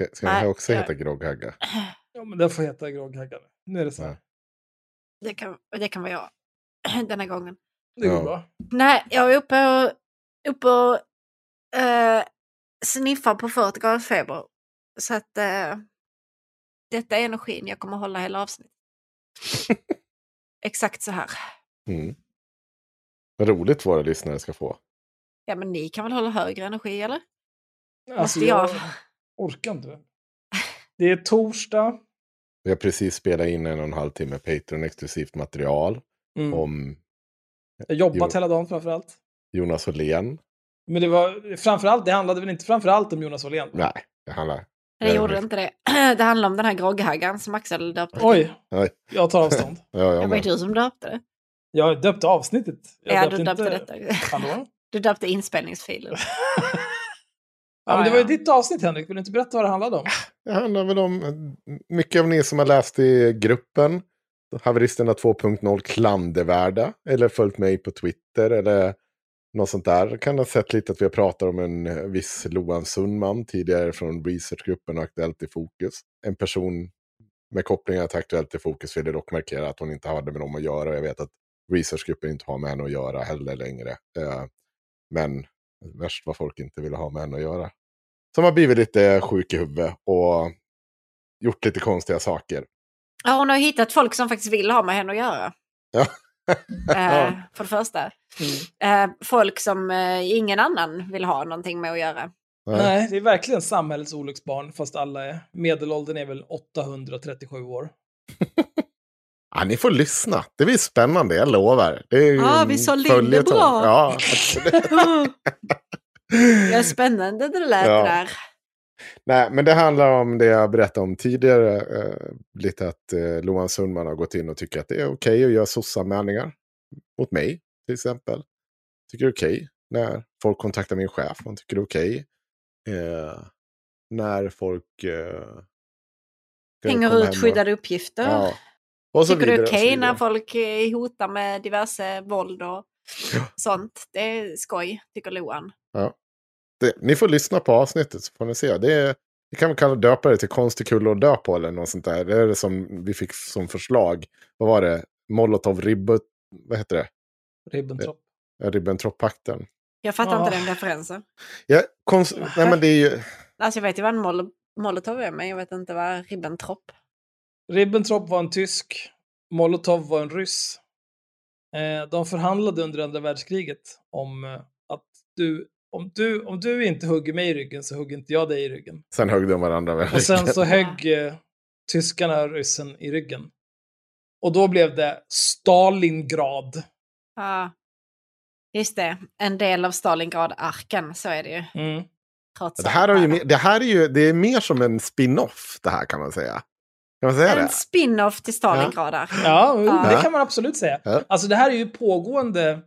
Ska- Ska den här också heta Grogghagga? Ja, men den får heta Grogghagga nu. Nu är det så. Ja. Det kan, det kan vara jag den här gången. Det går Ja. bra. Nej, jag är uppe och, uppe och eh, sniffar på 40 graders feber. Så att eh, detta är energin jag kommer hålla hela avsnittet. Exakt så här. Mm. Vad roligt våra lyssnare ska få. Ja, men ni kan väl hålla högre energi, eller? Alltså, Måste jag- jag orkar inte. Det är torsdag. Vi har precis spelat in en och en halv timme Patreon-exklusivt material Mm. om Jag har jobbat Jo. hela dagen framförallt. Jonas Åhlén. Men det var framförallt, det handlade väl inte framförallt om Jonas Åhlén? Nej, det handlar... Det Nej, gjorde inte det. Det handlar om den här grogghaggan som Axel döpte. Oj, Oj. jag tar avstånd. Ja, jag Det var med. du som döpte det. Jag döpte avsnittet. Jag Ja, du döpte inte- detta. Hallå? Du döpte inspelningsfilen. Ja, men det var ju ditt avsnitt Henrik, vill du inte berätta vad det handlade om? Det handlar väl om mycket av ni som har läst i gruppen. Haveristerna 2.0 klandervärda. Eller följt mig på Twitter eller något sånt där. Kan ha sett lite att vi har pratat om en eh, viss Loan Sundman tidigare från researchgruppen och Aktuellt i Fokus. En person med kopplingar till Aktuellt i Fokus ville dock markera att hon inte hade med dem att göra. Och jag vet att researchgruppen inte har med henne att göra heller längre. Eh, Men värst vad folk inte ville ha med henne att göra. Som har blivit lite sjuk i huvudet och gjort lite konstiga saker. Ja, hon har hittat folk som faktiskt vill ha med henne att göra. Ja. Eh, för det första. Eh, folk som eh, ingen annan vill ha någonting med att göra. Nej. Nej, det är verkligen samhällets olycksbarn, fast alla är... Medelåldern är väl 837 år. Ja, ni får lyssna. Det blir spännande, jag lovar. Det är Ja, vi sa Linde följetong. bra. Ja. Det är spännande det lät Ja. där. Nej, men det handlar om det jag berättade om tidigare. Eh, lite att eh, Loan Sundman har gått in och tycker att det är okej att göra SOS-anmälningar. Mot mig, till exempel. Tycker det är okej när folk kontaktar min chef. Man tycker det är okej. Eh, när folk... Eh, Hänger ut skyddade uppgifter. Ja. Och så Tycker du det är okej vidare. när folk eh, hotar med diverse våld och sånt? Det är skoj, tycker Loan. Det, ni får lyssna på avsnittet så får ni se. Det, är, vi kan väl kalla döpa det till konstig kulle att dö på eller något sånt där. Det är det som vi fick som förslag. Vad var det? Molotov ribbet... Vad heter det? Ribbentrop. Ja, Ribbentrop-pakten. Jag fattar Ja. inte den referensen. Ja, konst... Nej men det är ju... Alltså jag vet ju vad en mol- molotov är, men jag vet inte vad Ribbentrop. Ribbentrop var en tysk. Molotov var en ryss. Eh, de förhandlade under andra världskriget om eh, att du om, du, om du inte hugger mig i ryggen så hugger inte jag dig i ryggen. Sen högg de varandra väl. Och sen så högg eh, tyskarna ryssen i ryggen. Och då blev det Stalingrad. Ja, just det. En del av Stalingrad-arken, så är det ju. Mm. Det här, har ju, det här är ju det är mer som en spin-off det här kan man säga. Kan man säga En det? spin-off till Stalingrad-arken. Ja, jo, Ja. det kan man absolut säga. Ja. Alltså det här är ju pågående.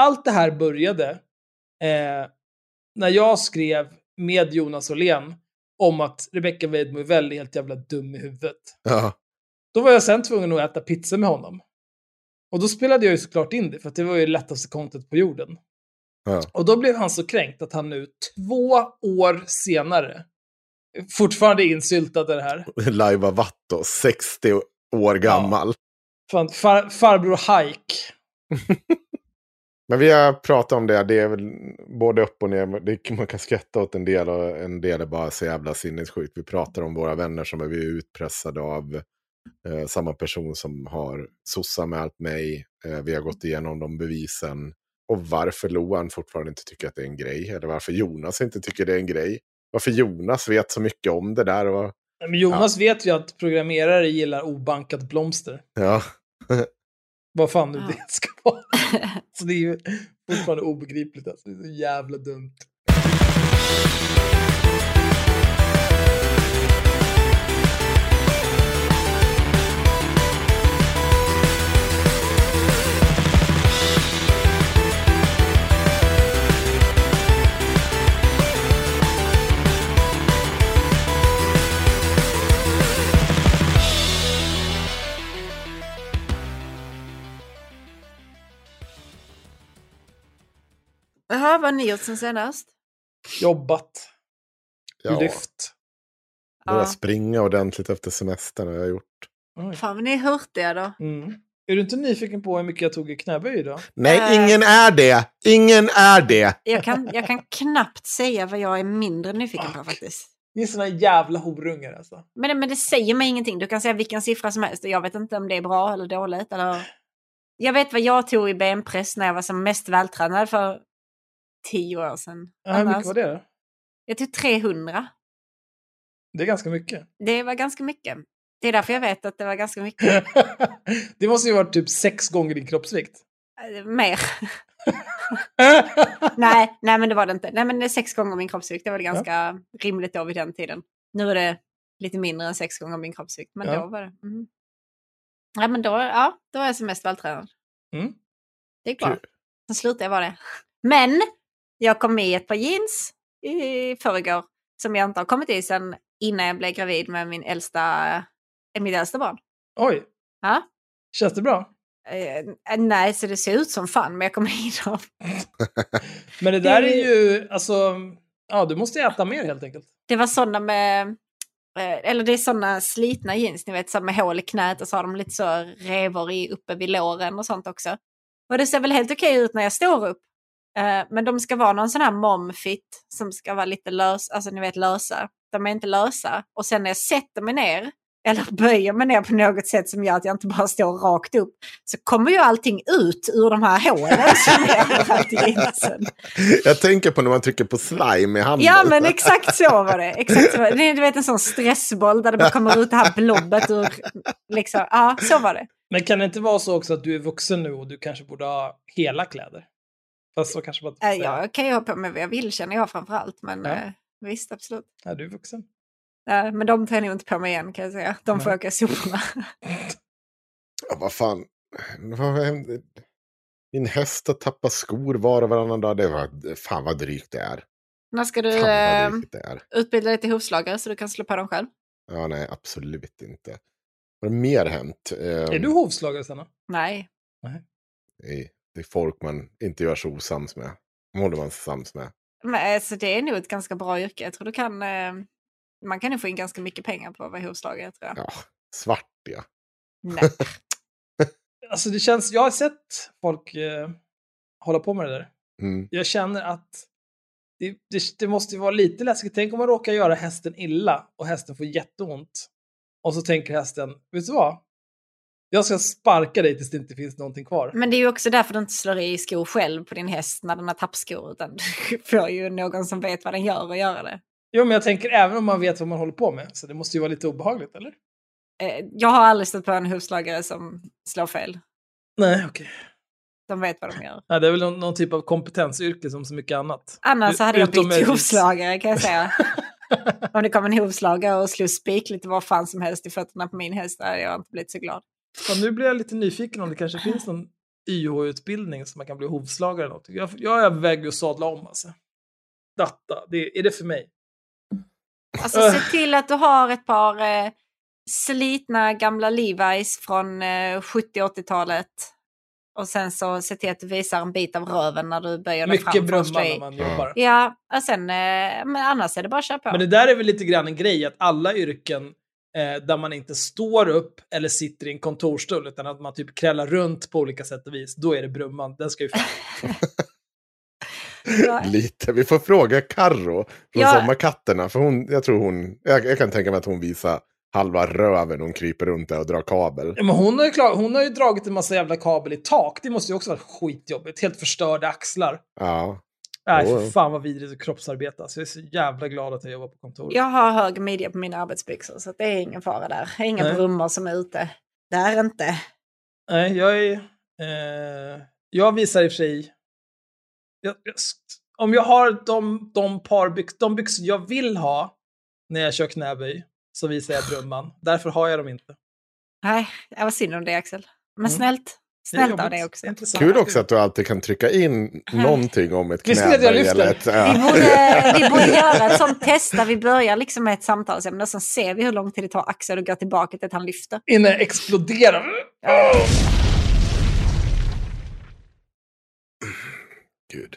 Allt det här började Eh, när jag skrev med Jonas Åhlén om att Rebecca Weidmo är väldigt helt jävla dum i huvudet. Ja. Då var jag sen tvungen att äta pizza med honom. Och då spelade jag ju såklart in det, för att det var ju lättaste content på jorden. Ja. Och då blev han så kränkt att han nu två år senare fortfarande är insyltad i det här. Laiva Vatto, 60 år gammal. Fan, far, farbror Hike. Men vi har pratat om det, det är väl både upp och ner. Det, man kan skratta åt en del och en del är bara så jävla sinnessjukt. Vi pratar om våra vänner som blivit utpressade av eh, samma person som har sossamält mig. Eh, vi har gått igenom de bevisen. Och varför Loan fortfarande inte tycker att det är en grej. Eller varför Jonas inte tycker det är en grej. Varför Jonas vet så mycket om det där. Och, Men Jonas vet ju att programmerare gillar obankat blomster. ja. Vad fan nu Ja. det ska vara. Så det är ju fortfarande obegripligt. Alltså. Det är så jävla dumt. Jaha, vad har ni gjort sen senast? Jobbat. ja. Lyft. Börja Ja. springa ordentligt efter semestern har jag gjort. Oj. Fan vad ni är hurtiga då. Mm. Är du inte nyfiken på hur mycket jag tog i knäböj idag? Nej, Äh. ingen är det! Ingen är det! Jag kan, jag kan knappt säga vad jag är mindre nyfiken på faktiskt. Ni är såna jävla horungar alltså. Men, det- men det säger mig ingenting. Du kan säga vilken siffra som helst och jag vet inte om det är bra eller dåligt. Eller... Jag vet vad jag tog i benpress när jag var som mest vältränad för tio år sedan. Ja, hur mycket var det då? Jag tog 300. Det är ganska mycket. Det var ganska mycket. Det är därför jag vet att det var ganska mycket. det måste ju varit typ sex gånger din kroppsvikt. Eh, Mer. nej, nej, men det var det inte. Nej, men det är sex gånger min kroppsvikt. Det var det ganska rimligt då vid den tiden. Nu är det lite mindre än sex gånger min kroppsvikt. Men Ja. då var det. Mm. Ja, men då, ja, då var jag som mest vältränad. Mm. Det gick bra. Sen slutade jag vara det. Men jag kom med i ett par jeans i förrgår som jag inte har kommit i sen innan jag blev gravid med min äldsta, eh, mitt äldsta barn. Oj, Ja. känns det bra? Eh, nej, så det ser ut som fan, men jag kommer i dem. Men det där är ju, alltså, ja du måste äta mer helt enkelt. Det var sådana med, eh, eller det är sådana slitna jeans, ni vet, så med hål i knät och så har de lite så revor i, uppe vid låren och sånt också. Och det ser väl helt okej ut när jag står upp. Eh, men de ska vara någon sån här momfit som ska vara lite lös, alltså ni vet lösa. De är inte lösa. Och sen när jag sätter mig ner, eller böjer mig ner på något sätt som gör att jag inte bara står rakt upp, så kommer ju allting ut ur de här hålen som är överallt i jeansen. Jag tänker på när man trycker på slime i handen. Ja men exakt så var det. Exakt så var det. Du vet en sån stressboll där det bara kommer ut det här blobbet ur... Liksom. Ja, så var det. Men kan det inte vara så också att du är vuxen nu och du kanske borde ha hela kläder? Fast så kanske man inte får Äh, säga. jag kan ju ha på mig vad jag vill känner jag framför allt. Men Ja. eh, visst, absolut. Ja, du är vuxen. Men de tar jag nog inte på mig igen kan jag säga. De får Nej. åka i soporna. Ja, vad fan. Vad hände? Min häst har tappat skor var och varannan dag. Det var, fan vad drygt det är. När ska du Fan eh, vad drygt det är. utbilda dig till hovslagare så du kan slå på dem själv? Ja, nej, absolut inte. Vad har mer hänt? Eh, Är du hovslagare Sanna? Nej. nej, det är folk man inte gör så osams med. De håller man sig sams med. Men, alltså, det är nog ett ganska bra yrke. Jag tror du kan... Eh, man kan ju få in ganska mycket pengar på att vara hovslagare tror jag. Ja, svart ja. Nej. Alltså det känns, jag har sett folk eh, hålla på med det där. Mm. Jag känner att det, det, det måste ju vara lite läskigt. Tänk om man råkar göra hästen illa och hästen får jätteont. Och så tänker hästen, vet du vad? Jag ska sparka dig tills det inte finns någonting kvar. Men det är ju också därför du inte slår i skor själv på din häst när den har tappskor. Utan du får ju någon som vet vad den gör och göra det. Jo, men jag tänker även om man vet vad man håller på med. Så det måste ju vara lite obehagligt, eller? Eh, Jag har aldrig stött på en hovslagare som slår fel. Nej, okej. De vet vad de gör. Ja, det är väl någon, någon typ av kompetensyrke som så mycket annat. Annars så hade jag Utom bytt hovslagare kan jag säga. Om det kom en hovslagare och slog spik lite vad fan som helst i fötterna på min häst, där hade jag inte blivit så glad. Fan, nu blir jag lite nyfiken om det kanske finns någon YH-utbildning så man kan bli hovslagare eller någonting. Jag, jag överväger att sadla om alltså. Data, det, är det för mig? Alltså se till att du har ett par eh, slitna gamla Levi's från eh, 70-80-talet. Och sen så se till att du visar en bit av röven när du böjer dig fram Mycket i. när man jobbar. Ja, och sen, eh, men annars är det bara att köra på. Men det där är väl lite grann en grej, att alla yrken eh, där man inte står upp eller sitter i en kontorstol, utan att man typ krällar runt på olika sätt och vis, då är det brumman. Den ska ju. Lite. Vi får fråga Karro från Ja. Sommarkatterna. För hon, jag tror hon, jag, jag kan tänka mig att hon visar halva röven. Hon kryper runt där och drar kabel. Ja, Men hon har, ju klar, hon har ju dragit en massa jävla kabel i tak. Det måste ju också vara skitjobbigt. Helt förstörda axlar. Ja. Nej, Jo. för fan vad vidrigt att kroppsarbeta. Så jag är så jävla glad att jag jobbar på kontor. Jag har hög midja på mina arbetsbyxor så det är ingen fara där. Det är inga Nej. brummor som är ute. Där inte. Nej, jag är... Eh, jag visar i och för sig... Jag, jag, om jag har de, de par byx, de byxor jag vill ha när jag kör knäböj, så visar jag brumman. Därför har jag dem inte. Nej, det var synd om det Axel. Men Mm. snällt. Snällt av dig också. Så Kul också att du alltid kan trycka in någonting om ett knäböj. ett- Vi Ja. borde, vi borde göra ett sånt test där vi börjar liksom med ett samtalsämne och sen ser vi hur lång tid det tar Axel att gå tillbaka till att han lyfter. Innan jag exploderar. Gud.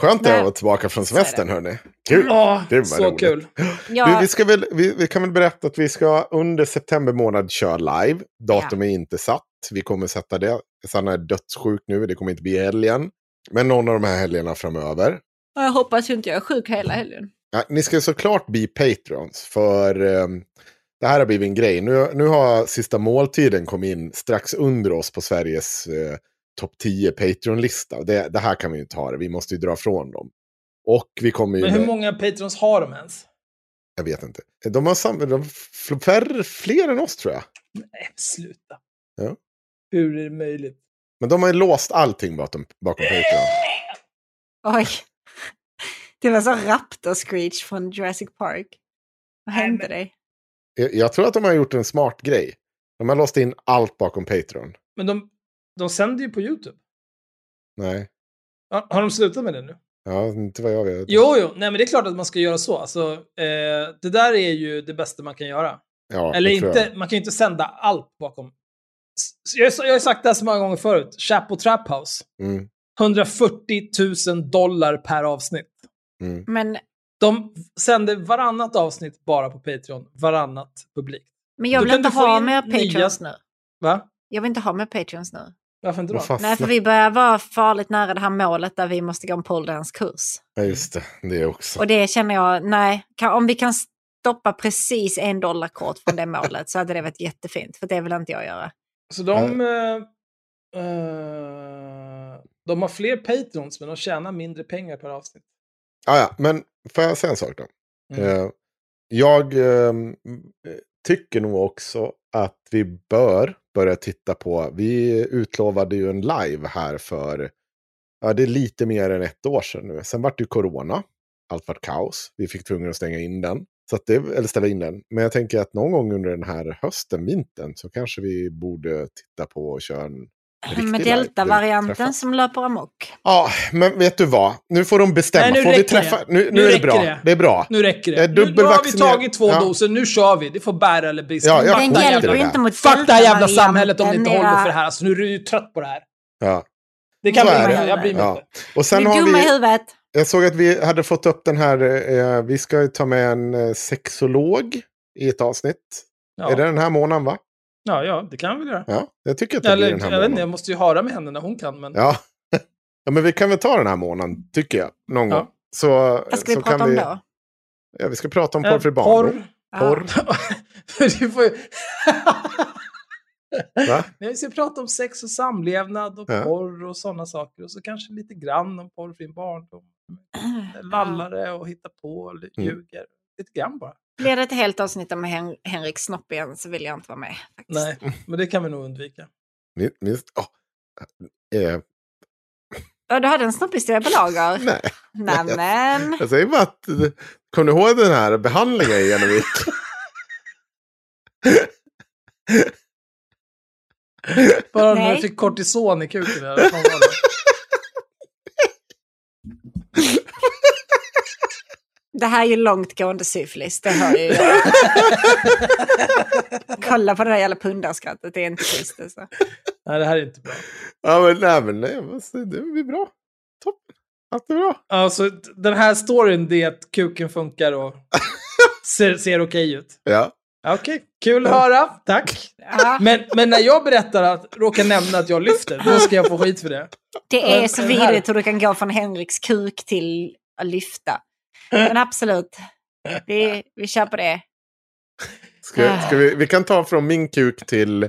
Skönt att vara tillbaka från semestern hörni. Kul. Ja, Det var så roligt. kul. Vi, Ja, vi, ska väl, vi, vi kan väl berätta att vi ska under september månad köra live. Datum är inte satt. Vi kommer sätta det. Sanna är dödssjuk nu. Det kommer inte bli helgen. Men någon av de här helgerna framöver. jag hoppas ju inte jag är sjuk hela helgen. Ja, ni ska såklart bli Patreons. För ehm, det här har blivit en grej. Nu, nu har sista måltiden kommit in strax under oss på Sveriges eh, topp 10 Patreon-lista. Det, det här kan vi ju inte ha det. Vi måste ju dra från dem. Och vi kommer ju... Men hur med- många patrons har de ens? Jag vet inte. De har sam... de, färre, fler än oss tror jag. Nej, sluta. Ja. Hur är det möjligt? Men de har ju låst allting bakom, bakom Patreon. Oj. Det var så Raptor-screech från Jurassic Park. Vad hände men- dig? Jag, jag tror att de har gjort en smart grej. De har låst in allt bakom Patreon. Men de, de sänder ju på YouTube. Nej, Har, har de slutat med det nu? ja, inte vad jag vet. Jo, jo. Nej, men det är klart att man ska göra så. Alltså, eh, det där är ju det bästa man kan göra. Ja, Eller inte, man kan ju inte sända allt bakom. Jag, har- jag har sagt det här så många gånger förut. Chapo Trap House. Mm, 140 000 dollar per avsnitt. mm. Men, De sänder varannat avsnitt bara på Patreon, varannat publikt. men jag vill kan inte ha in mer nya- Patreons nu. Va? Jag vill inte ha mer Patreons nu. Varför inte då? Nej, för vi börjar vara farligt nära det här målet där vi måste gå en poledance-kurs. Ja, just det. Det också. Och det känner jag, nej, kan, om vi kan stoppa precis en dollar kort från det målet så hade det varit jättefint. För det vill inte jag göra. Så de... eh, eh, de har fler patrons, men de tjänar mindre pengar per avsnitt. Ja, ja, men får jag säga en sak då? Mm. Eh, jag ehm, tycker nog också att vi bör börja titta på, vi utlovade ju en live här för, ja det är lite mer än ett år sedan nu. Sen vart det ju corona, allt vart kaos, vi fick tvungna att stänga in den. Så att det, eller ställa in den. Men jag tänker att någon gång under den här hösten, vintern, så kanske vi borde titta på och köra en med vi delta-varianten som löper amok. Ja, men vet du vad? Nu får de bestämma. Nej, nu får vi träffa? det. Nu, nu, Nu är det bra. det. Det är bra. Nu räcker det. Nu, nu har vi tagit två Ja. doser, nu kör vi. Det får bära eller brista. Ja, jag Den hjälper det ju inte mot Fuck det här jävla samhället om ni inte håller för det här. Alltså, nu är du ju trött på det här. Ja. Det kan bli det. Jag bryr mig Ja. inte. Och sen har dumma i vi, huvudet. jag såg att vi hade fått upp den här, eh, vi ska ju ta med en eh, sexolog i ett avsnitt. Ja. Är det den här månaden va? Ja, ja, det kan vi väl göra. Ja, jag tycker att det Eller, blir den här jag vet inte, jag måste ju höra med henne när hon kan. Men... Ja. ja, men vi kan väl ta den här månaden, tycker jag. Någon Ja. gång. Så, Vad ska vi så prata kan om vi, då? Ja, vi ska prata om Eh, porrfri barndom. porr. Porr. du får ju... Va? Vi ska prata om sex och samlevnad och Ja. porr och sådana saker. Och så kanske lite grann om porrfri barndom. Lallare och hitta på och Mm. ljuger. Lite grann bara. Blir det ett helt avsnitt om Hen Henrik Snopp igen så vill jag inte vara med. Faktiskt. Nej, men det kan vi nog undvika. Min, min, åh. Eh, Ja, du hade en snopphistoria på lager? nej, Nämen. jag säger bara att... Kommer du ihåg den här behandlingen jag genomgick? Bara när du fick kortison i kuken. Eller det? Här är ju långtgående syfilis, det hör ju jag. Kolla på det där jävla pundarskrattet, det är inte schysst alltså. Nej, det här är inte bra. Ja, men nej, men nej, men så det blir bra. Toppen. Allt är bra. Alltså, den här storyn, det är att kuken funkar och ser, ser okej ut. Ja. Okej, kul att höra. Tack. Ja, Men, men när jag berättar att, råkar nämna att jag lyfter, då ska jag få skit för det. det är så vidrigt hur du kan gå från Henriks kuk till att lyfta. Men absolut, vi, vi kör på det. Ska, ska vi, vi kan ta från min kuk till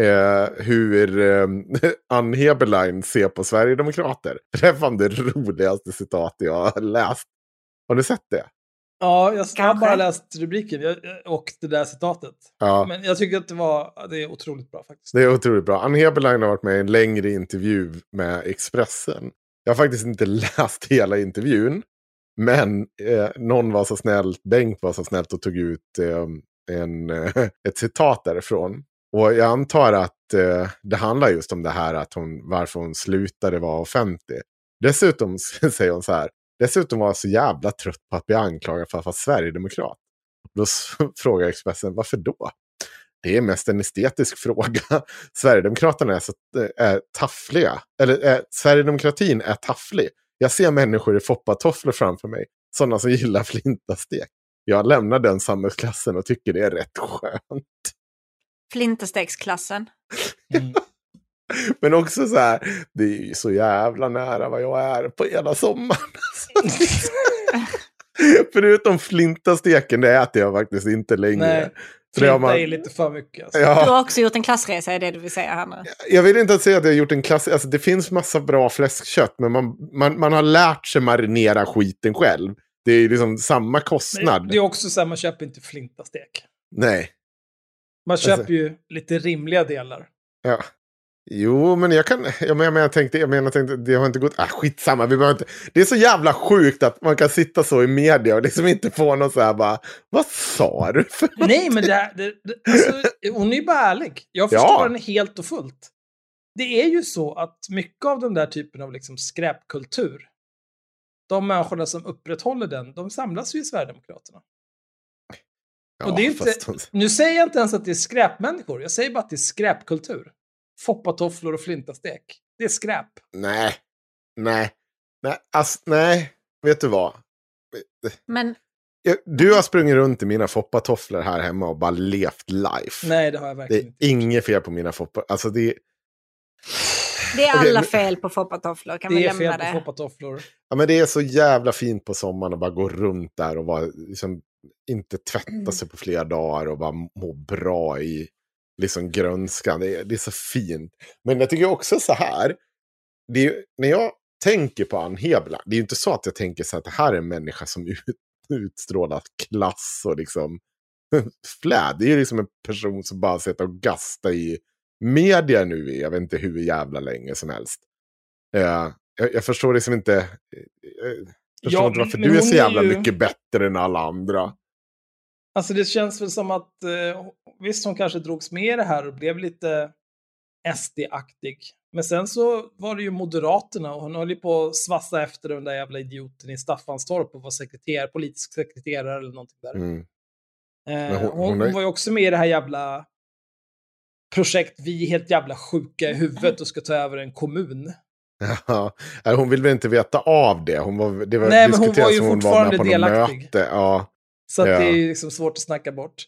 eh, hur eh, Ann Heberlein ser på Sverigedemokrater. Det fan det roligaste citat jag har läst. Har du sett det? Ja, jag har bara läst rubriken jag- och det där citatet. Ja. Men jag tycker att det var, det är otroligt bra faktiskt. Det är otroligt bra. Ann Heberlein har varit med i en längre intervju med Expressen. Jag har faktiskt inte läst hela intervjun. Men eh, någon var så snäll, Bengt var så snällt och tog ut eh, en, eh, ett citat därifrån. Och jag antar att eh, det handlar just om det här att hon, varför hon slutade vara offentlig. Dessutom säger hon så här, dessutom var jag så jävla trött på att bli anklagad för att vara sverigedemokrat. Då frågar Expressen, varför då? Det är mest en estetisk fråga. Sverigedemokraterna är så eh, är taffliga. Eller är, Sverigedemokratin är tafflig. Jag ser människor i foppatofflor framför mig. Sådana som gillar flintastek. Jag lämnar den samhällsklassen och tycker det är rätt skönt. Flintasteksklassen. Mm. Men också så här, det är ju så jävla nära vad jag är på hela sommaren. Förutom flintasteken, det äter jag faktiskt inte längre. Nej, Flinta man- är lite för mycket. Alltså. Du Ja, har också gjort en klassresa, är det du vill säga här nu? jag vill inte säga att jag har gjort en klass. Alltså, det finns massa bra fläskkött, men man, man, man har lärt sig marinera skiten själv. Det är liksom samma kostnad. Men Det är också så här, man köper inte flintastek. Nej. Man köper Alltså- ju lite rimliga delar. Ja. Jo, men jag kan... Jag menar, jag tänkte, jag menar, tänkte, det har inte gått... Ah, skitsamma, vi behöver inte... Det är så jävla sjukt att man kan sitta så i media och liksom inte få någon så här bara... Vad sa du för Nej, men det, här- det, det, alltså, hon är ju bara ärlig. Jag Ja. förstår henne helt och fullt. Det är ju så att mycket av den där typen av liksom skräpkultur, de människorna som upprätthåller den, de samlas ju i Sverigedemokraterna. Ja, och det är inte, hon- nu säger jag inte ens att det är skräpmänniskor, jag säger bara att det är skräpkultur. Foppatofflor och flintastek. Det är skräp. Nej. Nej. Nej, ass, nej. Vet du vad? Men Du har sprungit runt i mina foppatofflor här hemma och bara levt life. Nej, det har jag det verkligen är inte. inget fel på mina foppar. Alltså det är... det är alla fel på foppatofflor, kan vi Det är lämna fel på det? foppatofflor. Ja, men det är så jävla fint på sommaren att bara gå runt där och bara, liksom, inte tvätta Mm. sig på flera dagar och bara må bra i liksom, grönskan. Det är, det är så fint. Men jag tycker också så här, det är, när jag tänker på Ann Heberlein, det är ju inte så att jag tänker så att det här är en människa som ut, utstrålar klass och liksom flä. Det är ju liksom en person som bara sitter och gastar i media nu i, jag vet inte hur jävla länge som helst. Eh, jag, jag förstår liksom inte, eh, jag förstår Ja, inte varför du är så är jävla ju- mycket bättre än alla andra. Alltså det känns väl som att, eh, visst hon kanske drogs med i det här och blev lite SD-aktig. Men sen så var det ju Moderaterna och hon höll ju på att svassa efter den där jävla idioten i Staffanstorp och var sekreterare, politisk sekreterare eller någonting där. Mm. Eh, hon, hon- hon, var ju också med i det här jävla projekt Vi är helt jävla sjuka i huvudet och ska ta över en kommun. Ja, hon vill väl inte veta av det. Hon var, det var Nej, men hon var ju hon var fortfarande något delaktig. Ja, Så Ja. det är liksom svårt att snacka bort.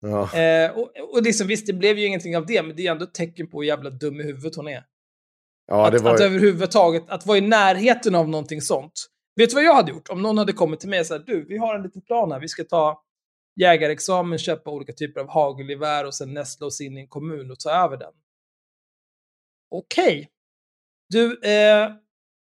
ja. Eh, och och liksom, visst, det blev ju ingenting av det, men det är ändå ett tecken på hur jävla dum i huvudet hon är. ja att, var... att överhuvudtaget, att vara i närheten av någonting sånt. Vet du vad jag hade gjort? Om någon hade kommit till mig och sagt du, vi har en liten plan här, vi ska ta jägarexamen, köpa olika typer av hagelgevär och sen nästla oss in i en kommun och ta över den. Okej. Du, eh,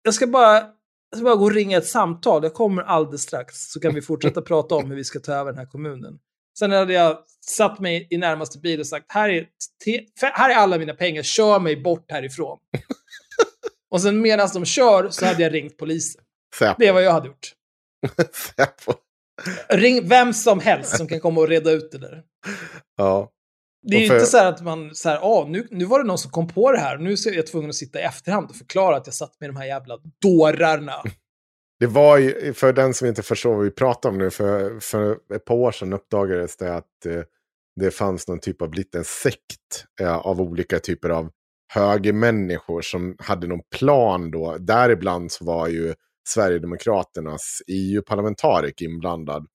jag ska bara, jag ska bara gå och ringa ett samtal, jag kommer alldeles strax, så kan vi fortsätta prata om hur vi ska ta över den här kommunen. Sen hade jag satt mig i närmaste bil och sagt, här är, här är alla mina pengar, kör mig bort härifrån. och sen medan de kör så hade jag ringt polisen. Säpo. Det är vad jag hade gjort. Säpo. Ring vem som helst som kan komma och reda ut det där. Ja. Det är ju för- inte så att man, så här, ah, nu, nu var det någon som kom på det här, nu är jag tvungen att sitta i efterhand och förklara att jag satt med de här jävla dårarna. Det var ju, för den som inte förstår vad vi pratar om nu, för, för ett par år sedan uppdagades det att eh, det fanns någon typ av liten sekt eh, av olika typer av högermänniskor som hade någon plan då. Däribland så var ju Sverigedemokraternas EU-parlamentariker inblandad.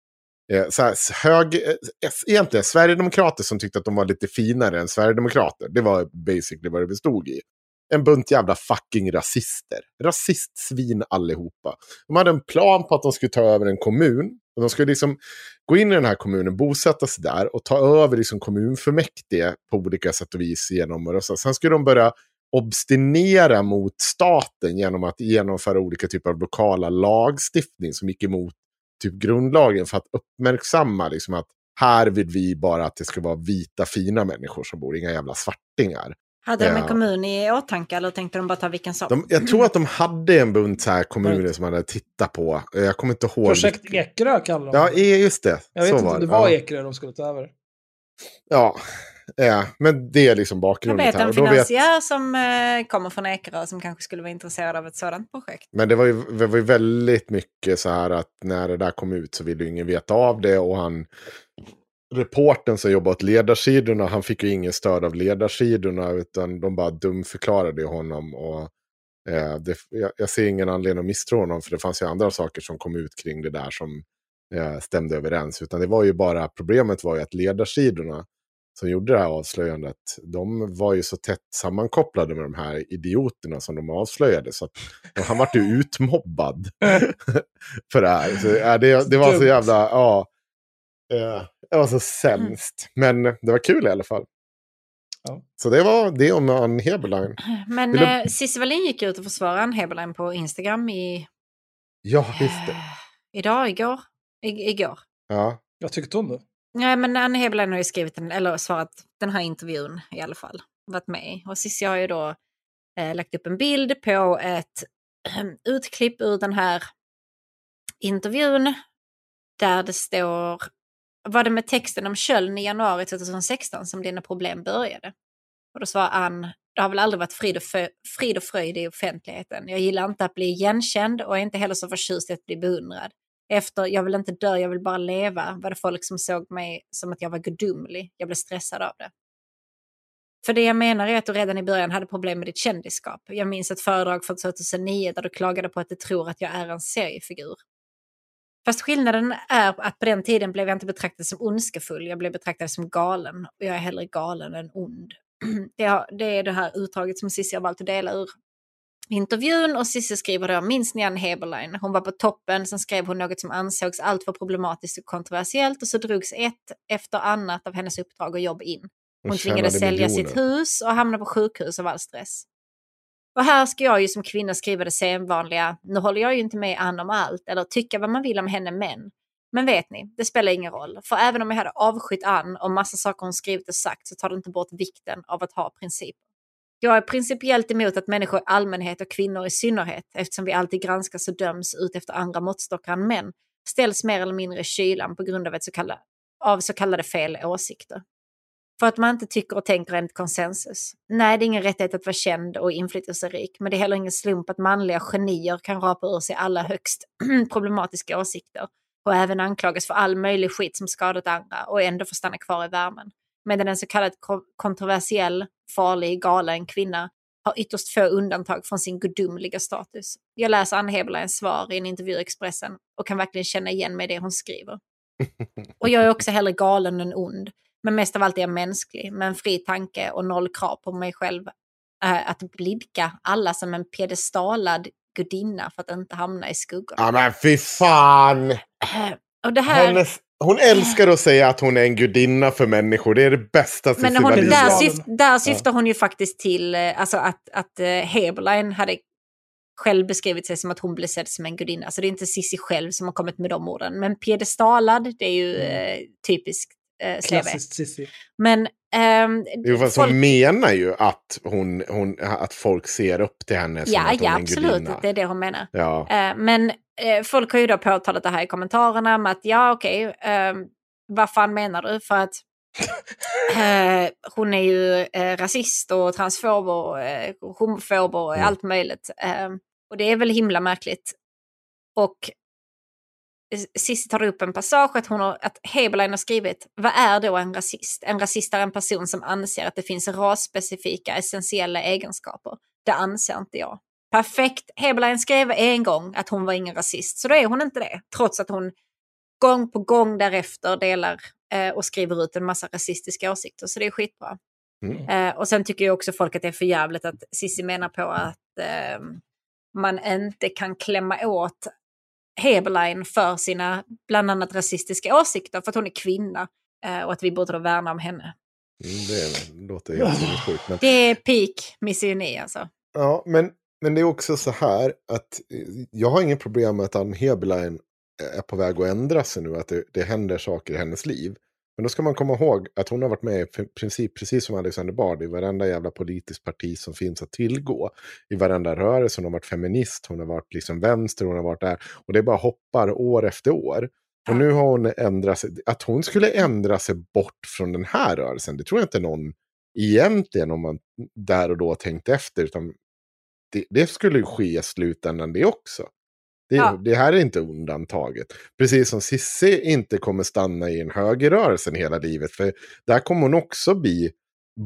Eh, så här, hög, eh, egentligen Sverigedemokrater som tyckte att de var lite finare än Sverigedemokrater. Det var basically vad det bestod i. En bunt jävla fucking rasister. Rasistsvin allihopa. De hade en plan på att de skulle ta över en kommun. Och de skulle liksom gå in i den här kommunen, bosätta sig där och ta över liksom kommunfullmäktige på olika sätt och vis genom att rösta. Sen skulle de börja obstinera mot staten genom att genomföra olika typer av lokala lagstiftning som gick emot typ grundlagen för att uppmärksamma liksom att här vill vi bara att det ska vara vita fina människor som bor, inga jävla svartingar. Hade de en Ja. kommun i åtanke eller tänkte de bara ta vilken som? De, jag tror att de hade en bunt så här kommuner som hade tittat på. Eh, Jag kommer inte ihåg. Projekt. Ekerö kallar de Ja, det. eh, just det. Jag vet så inte var om det var ja. Ekerö de skulle ta över. Ja, ja, men det är liksom Jag bakgrunden. vet här. en då vet- finansiär som eh, kommer från Ekerö som kanske skulle vara intresserad av ett sådant projekt. Men det var, ju, det var ju väldigt mycket så här att när det där kom ut så ville ju ingen veta av det. Och han, reporten som jobbade åt ledarsidorna, han fick ju ingen stöd av ledarsidorna. Utan de bara dumförklarade honom. Och, eh, det, jag, jag ser ingen anledning att misstro honom. För det fanns ju andra saker som kom ut kring det där som eh, stämde överens. Utan det var ju bara, problemet var ju att ledarsidorna som gjorde det här avslöjandet, de var ju så tätt sammankopplade med de här idioterna som de avslöjade. Så han vart ju utmobbad för det här. Så, ja, det, det var så jävla, ja. eh, det var så sämst. Men det var kul i alla fall. Ja. Så det var det om Ann Heberlein. Men Vill du- eh, Cissi Wallin gick ut och försvarade Ann Heberlein på Instagram i... Ja, visst det. Idag, igår? I, igår. Ja. Jag tyckte hon det. Nej, men Annie Heberlein har ju skrivit en, eller svarat den här intervjun i alla fall. Varit med. Och Cissi har ju då eh, lagt upp en bild på ett ehm, utklipp ur den här intervjun. Där det står, var det med texten om Köln i januari 2016 som dina problem började? Och då svarar Ann, det har väl aldrig varit frid och, frid och fröjd i offentligheten. Jag gillar inte att bli igenkänd och är inte heller så förtjust i att bli beundrad. Efter jag vill inte dö, jag vill bara leva var det folk som såg mig som att jag var gudomlig. Jag blev stressad av det. För det jag menar är att du redan i början hade problem med ditt kändisskap. Jag minns ett föredrag från 2009 där du klagade på att du tror att jag är en seriefigur. Fast skillnaden är att på den tiden blev jag inte betraktad som ondskefull, jag blev betraktad som galen. Och jag är hellre galen än ond. Det, är det här utdraget som Cissi har valt att dela ur intervjun och Cissi skriver då, minns ni Ann Heberlein? Hon var på toppen, sen skrev hon något som ansågs alltför problematiskt och kontroversiellt och så drogs ett efter annat av hennes uppdrag och jobb in. Hon Hon tvingades sälja miljoner. sitt hus och hamna på sjukhus av all stress. Och här ska jag ju som kvinna skriva det sedvanliga, nu håller jag ju inte med Ann om allt, eller tycka vad man vill om henne men. Men vet ni, det spelar ingen roll. För även om jag hade avskytt Ann och massa saker hon skrivit och sagt så tar det inte bort vikten av att ha principer. Jag är principiellt emot att människor i allmänhet och kvinnor i synnerhet, eftersom vi alltid granskas och döms ut efter andra måttstockar än män, ställs mer eller mindre i kylan på grund av, ett så kallade, av så kallade fel åsikter. För att man inte tycker och tänker enligt konsensus. Nej, det är ingen rättighet att vara känd och inflytelserik, men det är heller ingen slump att manliga genier kan rapa ur sig alla högst problematiska åsikter och även anklagas för all möjlig skit som skadat andra och ändå får stanna kvar i värmen. Medan en så kallad ko- kontroversiell, farlig, galen kvinna har ytterst få undantag från sin gudomliga status. Jag läser Ann Heberleins svar i en intervju i Expressen och kan verkligen känna igen mig i det hon skriver. Och jag är också hellre galen än ond. Men mest av allt är jag mänsklig, med en fri tanke och noll krav på mig själv eh, att blidka alla som en piedestalad gudinna för att inte hamna i skuggorna. Ja men fy fan! Eh, och det här... Hennes, hon älskar att säga att hon är en gudinna för människor. Det är det bästa Men hon, där, syft, där syftar hon ju faktiskt till eh, alltså att, att eh, Heberlein hade själv beskrivit sig som att hon blev sedd som en gudinna. Så det är inte Sissi själv som har kommit med de orden. Men piedestalad, det är ju eh, typiskt eh. Klassiskt Cissi. Men ehm, Jo, fast folk- hon menar ju att, hon, hon, att folk ser upp till henne som Ja, att hon ja är en absolut. gudinna. Det är det hon menar. Ja. Eh, men eh, folk har ju då påtalat det här i kommentarerna med att ja okej, eh, vad fan menar du? För att Eh, hon är ju eh, rasist och transfob och eh, homofob och Mm. allt möjligt. Och det är väl himla märkligt. Och Cissi tar upp en passage att, hon har, att Heberlein har skrivit, vad är då en rasist? En rasist är en person som anser att det finns rasspecifika essentiella egenskaper. Det anser inte jag. Perfekt. Heberlein skrev en gång att hon var ingen rasist, så då är hon inte det. Trots att hon gång på gång därefter delar eh, och skriver ut en massa rasistiska åsikter. Så det är skitbra. Mm. Eh, och sen tycker ju också folk att det är för jävligt att Cissi menar på att eh, man inte kan klämma åt Heberlein för sina bland annat rasistiska åsikter för att hon är kvinna eh, och att vi borde då värna om henne. Mm, Det låter helt sinnessjukt. Men, Det är peak misogyni alltså. ja, men, men det är också så här att eh, jag har ingen problem med att Ann Heberlein är på väg att ändra sig nu. Att det, det händer saker i hennes liv. Men då ska man komma ihåg att hon har varit med i princip, precis som Alexander Bard, i varenda jävla politiskt parti som finns att tillgå. I varenda rörelse, hon har varit feminist, hon har varit liksom vänster, hon har varit där. Och det bara hoppar år efter år. Och nu har hon ändrat sig. Att hon skulle ändra sig bort från den här rörelsen, det tror jag inte någon egentligen, om man där och då tänkte efter, utan det, det skulle ju ske i slutändan det också. Det, Ja. det här är inte undantaget. Precis som Cissi inte kommer stanna i en högerrörelsen hela livet. För där kommer hon också bli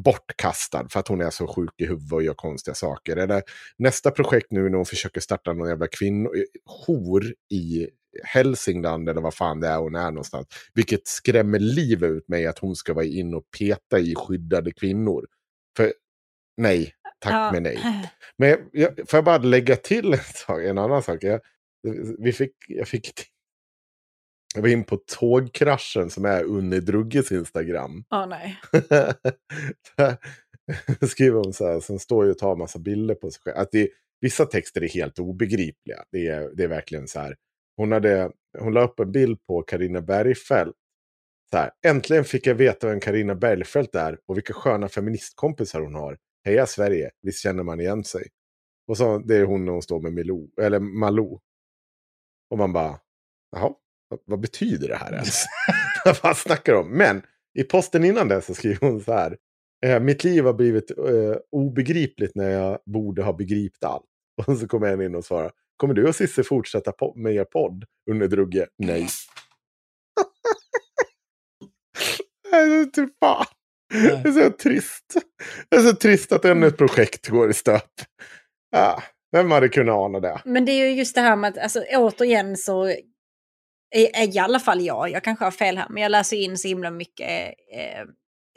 bortkastad för att hon är så sjuk i huvudet och gör konstiga saker. Eller nästa projekt nu när hon försöker starta någon jävla kvinnojour i Hälsingland eller vad fan det är hon är någonstans. Vilket skrämmer livet ut mig att hon ska vara in och peta i skyddade kvinnor. För nej, tack Ja. men nej. Men jag, får jag bara lägga till en, sak, en annan sak? Jag, vi fick, jag fick... Jag var in på tågkraschen som är Unni Drugges Instagram. Åh nej. Där skriver hon så här, sen står ju och tar massa bilder på sig själv. Att det, vissa texter är helt obegripliga. Det är, det är verkligen så här. Hon, hade, hon la upp en bild på Karina Bergfeldt. Så här, Äntligen fick jag veta vem Karina Bergfeldt är och vilka sköna feministkompisar hon har. Heja Sverige, visst känner man igen sig. Och så det är hon när hon står med Milou, eller Malou. Och man bara, jaha, vad, vad betyder det här ens? vad snackar de om? Men i posten innan det så skriver hon så här. Eh, mitt liv har blivit eh, obegripligt när jag borde ha begripit allt. Och så kommer en in och svarar. Kommer du och Cissi fortsätta med er podd? Under Drugge? Nej. Nej, typ fan. Det är så trist. Det är så trist att ännu ett projekt går i stöp. Ja, vem hade kunnat ana det? Men det är ju just det här med att, alltså, återigen så är, är i alla fall jag, jag kanske har fel här, men jag läser in så himla mycket. Eh,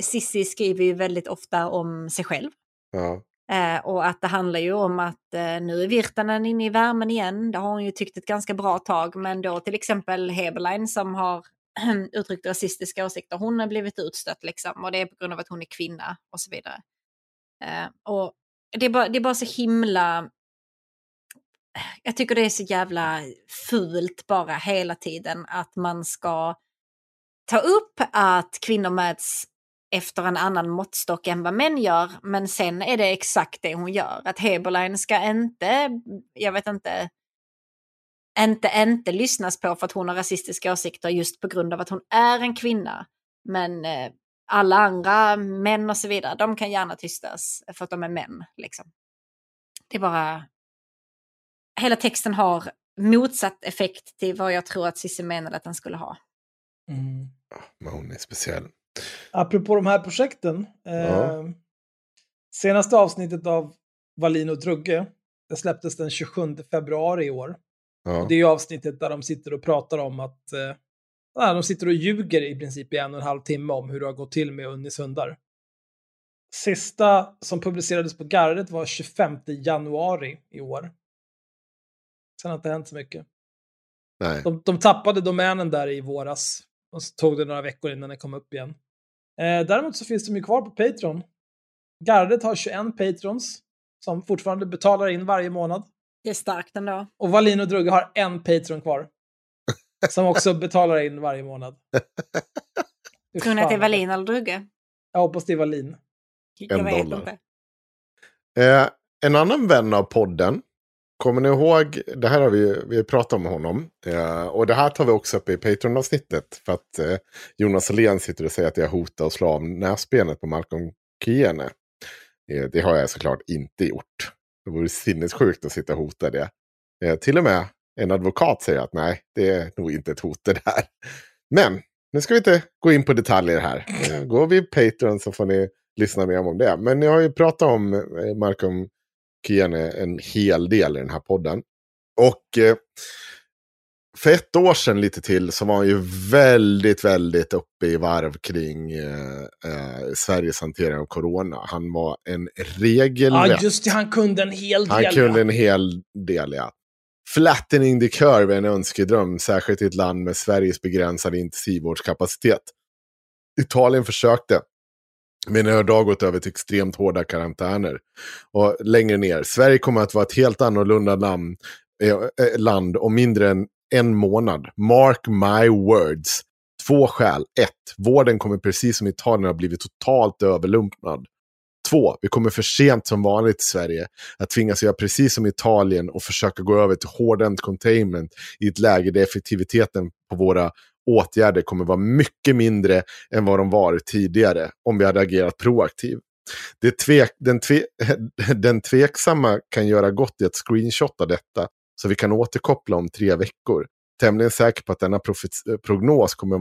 Sissi skriver ju väldigt ofta om sig själv. Ja, Eh, och att det handlar ju om att eh, nu är Virtanen inne i värmen igen. Det har hon ju tyckt ett ganska bra tag. Men då till exempel Heberlein som har uttryckt rasistiska åsikter. Hon har blivit utstött liksom. Och det är på grund av att hon är kvinna och så vidare. Eh, och det är, bara, det är bara så himla... Jag tycker det är så jävla fult bara hela tiden att man ska ta upp att kvinnor mäts efter en annan måttstock än vad män gör. Men sen är det exakt det hon gör. Att Heberlein ska inte, jag vet inte, inte, inte lyssnas på för att hon har rasistiska åsikter just på grund av att hon är en kvinna. Men eh, alla andra män och så vidare, de kan gärna tystas för att de är män. Liksom. Det är bara... Hela texten har motsatt effekt till vad jag tror att Cissi menade att den skulle ha. Mm. men hon är speciell. Apropå de här projekten. Eh, Ja. Senaste avsnittet av Wallin och Drugge, det släpptes den 27 februari i år. Ja. Det är ju avsnittet där de sitter och pratar om att eh, ja, de sitter och ljuger i princip i en och en halv timme om hur det har gått till med Unnis hundar. Sista som publicerades på Gardet var 25 januari i år. Sen har inte hänt så mycket. Nej. De, de tappade domänen där i våras. Och så tog det några veckor innan den kom upp igen. Eh, däremot så finns de ju kvar på Patreon. Gardet har 21 patrons som fortfarande betalar in varje månad. Det är starkt ändå. Och Wallin och Drugge har en Patreon kvar. Som också betalar in varje månad. Tror ni att det är fan. Wallin eller Drugge? Jag hoppas det är. Jag En vet dollar. inte. Eh, en annan vän av podden kommer ni ihåg, det här har vi, vi pratat om honom. Eh, och det här tar vi också upp i Patreon-avsnittet. För att eh, Jonas Åhlén sitter och säger att jag hotar och slår av näsbenet på Malcolm Kiene. Eh, det har jag såklart inte gjort. Det vore sinnessjukt att sitta och hota det. Eh, till och med en advokat säger att nej, det är nog inte ett hot det där. Men nu ska vi inte gå in på detaljer här. Eh, går vi Patreon så får ni lyssna mer om det. Men jag har ju pratat om eh, Malcolm Kiene en hel del i den här podden. Och eh, för ett år sedan lite till så var han ju väldigt, väldigt uppe i varv kring eh, eh, Sveriges hantering av corona. Han var en regelrätt... Ja, just det. Han kunde en hel del. Han kunde en hel del, ja. Flattening the curve är en önskedröm, särskilt i ett land med Sveriges begränsade intensivvårdskapacitet. Italien försökte, men har idag gått över till extremt hårda karantäner. Och längre ner, Sverige kommer att vara ett helt annorlunda namn, eh, eh, land om mindre än en månad. Mark my words. Två skäl. Ett, vården kommer precis som Italien ha blivit totalt överlumpnad. Två, vi kommer för sent som vanligt i Sverige att tvingas göra precis som Italien och försöka gå över till hårdhänt containment i ett läge där effektiviteten på våra åtgärder kommer vara mycket mindre än vad de var tidigare om vi hade agerat proaktivt. Det tvek, den, tve, den tveksamma kan göra gott i att screenshotta detta så vi kan återkoppla om tre veckor. Tämligen säker på att denna prognos kommer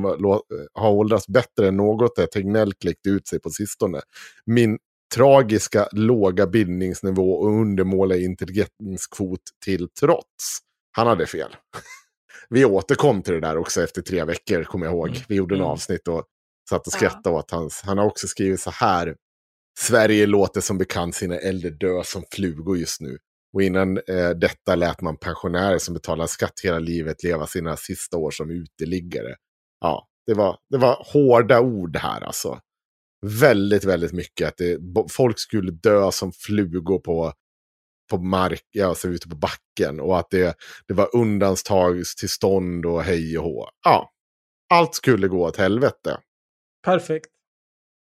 ha åldrats bättre än något där Tegnell kläckte ut sig på sistone. Min tragiska låga bildningsnivå och undermåliga intelligenskvot till trots. Han hade fel. Vi återkom till det där också efter tre veckor, kommer jag ihåg. Mm. Vi gjorde en mm. avsnitt och satt och skrattade ja. åt hans. Han har också skrivit så här. Sverige låter som bekant sina äldre dö som flugor just nu. Och innan eh, detta lät man pensionärer som betalar skatt hela livet leva sina sista år som uteliggare. Ja, det var, det var hårda ord här alltså väldigt, väldigt mycket att det, folk skulle dö som flugor på, på mark, alltså ute på backen. Och att det, det var undantagstillstånd och hej och hå. Ja, allt skulle gå åt helvete. Perfekt.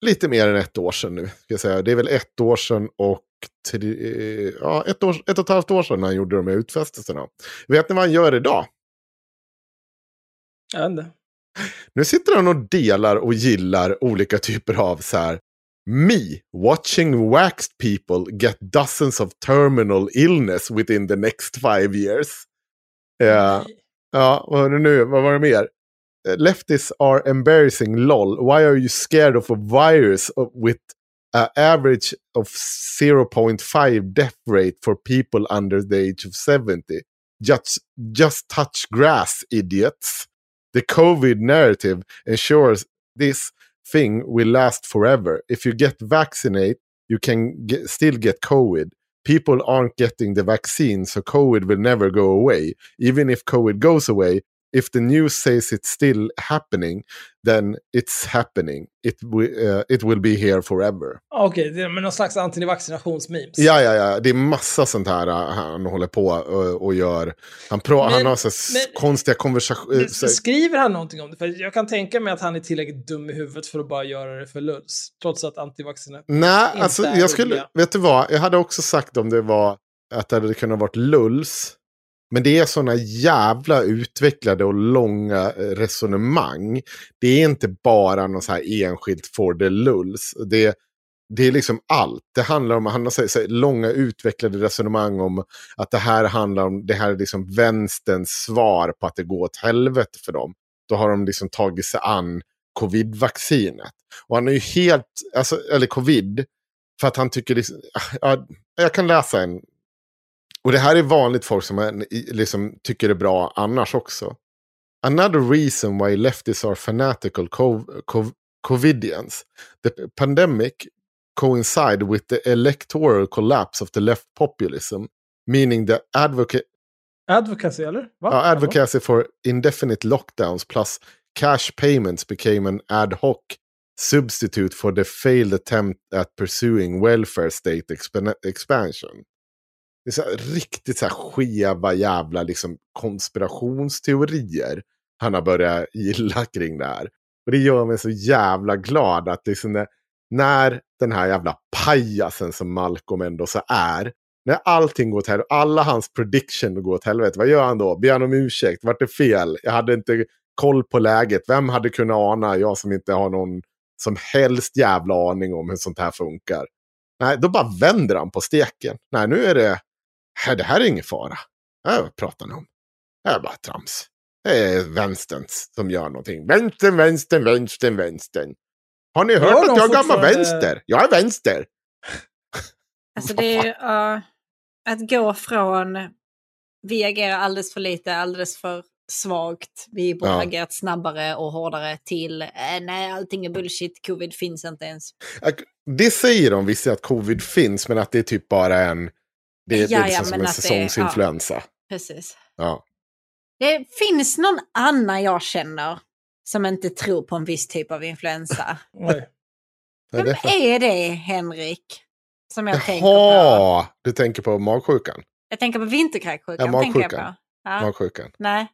Lite mer än ett år sedan nu. Ska jag säga. Det är väl ett år sedan och tre, ja, ett, år, ett och ett halvt år sedan han gjorde de här utfästelserna. Vet ni vad han gör idag? Jag vet inte. Nu sitter han och delar och gillar olika typer av så här. Me watching waxed people get dozens of terminal illness within the next five years. Uh, ja, vad var det nu? Vad var det mer? Uh, leftists are embarrassing lol. Why are you scared of a virus with an average of 0.5 death rate for people under the age of 70? Just, just touch grass, idiots. The COVID narrative ensures this thing will last forever. If you get vaccinated, you can get, still get COVID. People aren't getting the vaccine, so COVID will never go away. Even if COVID goes away, if the news says it's still happening, then it's happening. It, uh, it will be here forever. Okej, okay, det är någon slags antivaccinationsmemes. Ja, ja, ja. Det är massa sånt här uh, han håller på och, och gör. Han, men, han har så men, konstiga konversationer. Skriver han någonting om det? För jag kan tänka mig att han är tillräckligt dum i huvudet för att bara göra det för lulls. Trots att antivaccination Nej, alltså jag skulle, vet du vad? Jag hade också sagt om det var att det hade kunnat varit lulls. Men det är sådana jävla utvecklade och långa eh, resonemang. Det är inte bara något så här enskilt for the lulls. Det, det är liksom allt. Det handlar om han har så, så, långa utvecklade resonemang om att det här handlar om, det här är liksom vänsterns svar på att det går åt helvete för dem. Då har de liksom tagit sig an covid-vaccinet. Och han är ju helt, alltså, eller covid, för att han tycker liksom, ah, ja, jag kan läsa en och det här är vanligt folk som liksom, tycker det är bra annars också. Another reason why leftists are fanatical cov cov covidians. The pandemic coincide with the electoral collapse of the left populism. Meaning the advocate... Advocacy, eller? Va? Ja, advocacy for indefinite lockdowns plus cash payments became an ad hoc substitute for the failed attempt at pursuing welfare state expansion. Det är så riktigt så här skeva jävla liksom konspirationsteorier han har börjat gilla kring det här. Och det gör mig så jävla glad att liksom när, när den här jävla pajasen som Malcolm ändå så är, När allting går åt helvete, alla hans prediction går åt helvete, vad gör han då? Ber han om ursäkt? Vart det fel? Jag hade inte koll på läget. Vem hade kunnat ana? Jag som inte har någon som helst jävla aning om hur sånt här funkar. Nej, då bara vänder han på steken. Nej, nu är det... Nej, det här är ingen fara. Nej, vad pratar ni om? Det är bara trams. Det är vänsterns som gör någonting. Vänstern, vänstern, vänstern, vänstern. Har ni hört Gör att jag är gammal fortfarande- vänster? Jag är vänster. Alltså det är uh, att gå från vi agerar alldeles för lite, alldeles för svagt, vi borde Ja. agerat snabbare och hårdare till eh, nej allting är bullshit, covid finns inte ens. Det säger de visst att covid finns, men att det är typ bara en... Det, det är Ja, ja, liksom som en säsongsinfluensa. Precis. Ja. Det finns någon annan jag känner som inte tror på en viss typ av influensa. Är Vem är det, Henrik? Som jag tänker på. Jaha, du tänker på magsjukan? Jag tänker på vinterkräksjukan. Ja, tänker jag magsjukan. på. Ja. Magsjukan? Nej,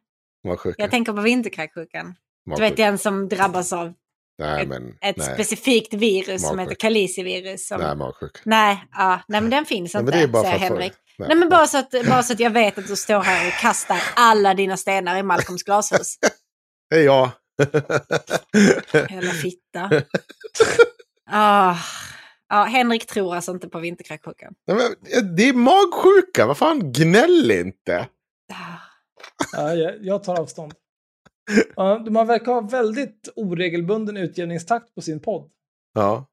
Magsjukan? jag tänker på vinterkräksjukan. Du vet den som drabbas av Nej, ett- men... ett nej. specifikt virus som Magsjuka. heter kalicivirus. Som... Nej, magsjuka. Nej, ja, nej, men den finns Nej, inte, men det är bara säger för att få- Henrik. Nej. Nej, men bara så, att, bara så att jag vet att du står här och kastar alla dina stenar i Malcolms glashus. Det är jag. Jävla fitta. Ah. Ja, Henrik tror alltså inte på vinterkräksjukan. Det är magsjuka, vad fan, gnäll inte. Ah. Ja, jag, jag tar avstånd. Ja, man verkar ha väldigt oregelbunden utgivningstakt på sin podd. Ja,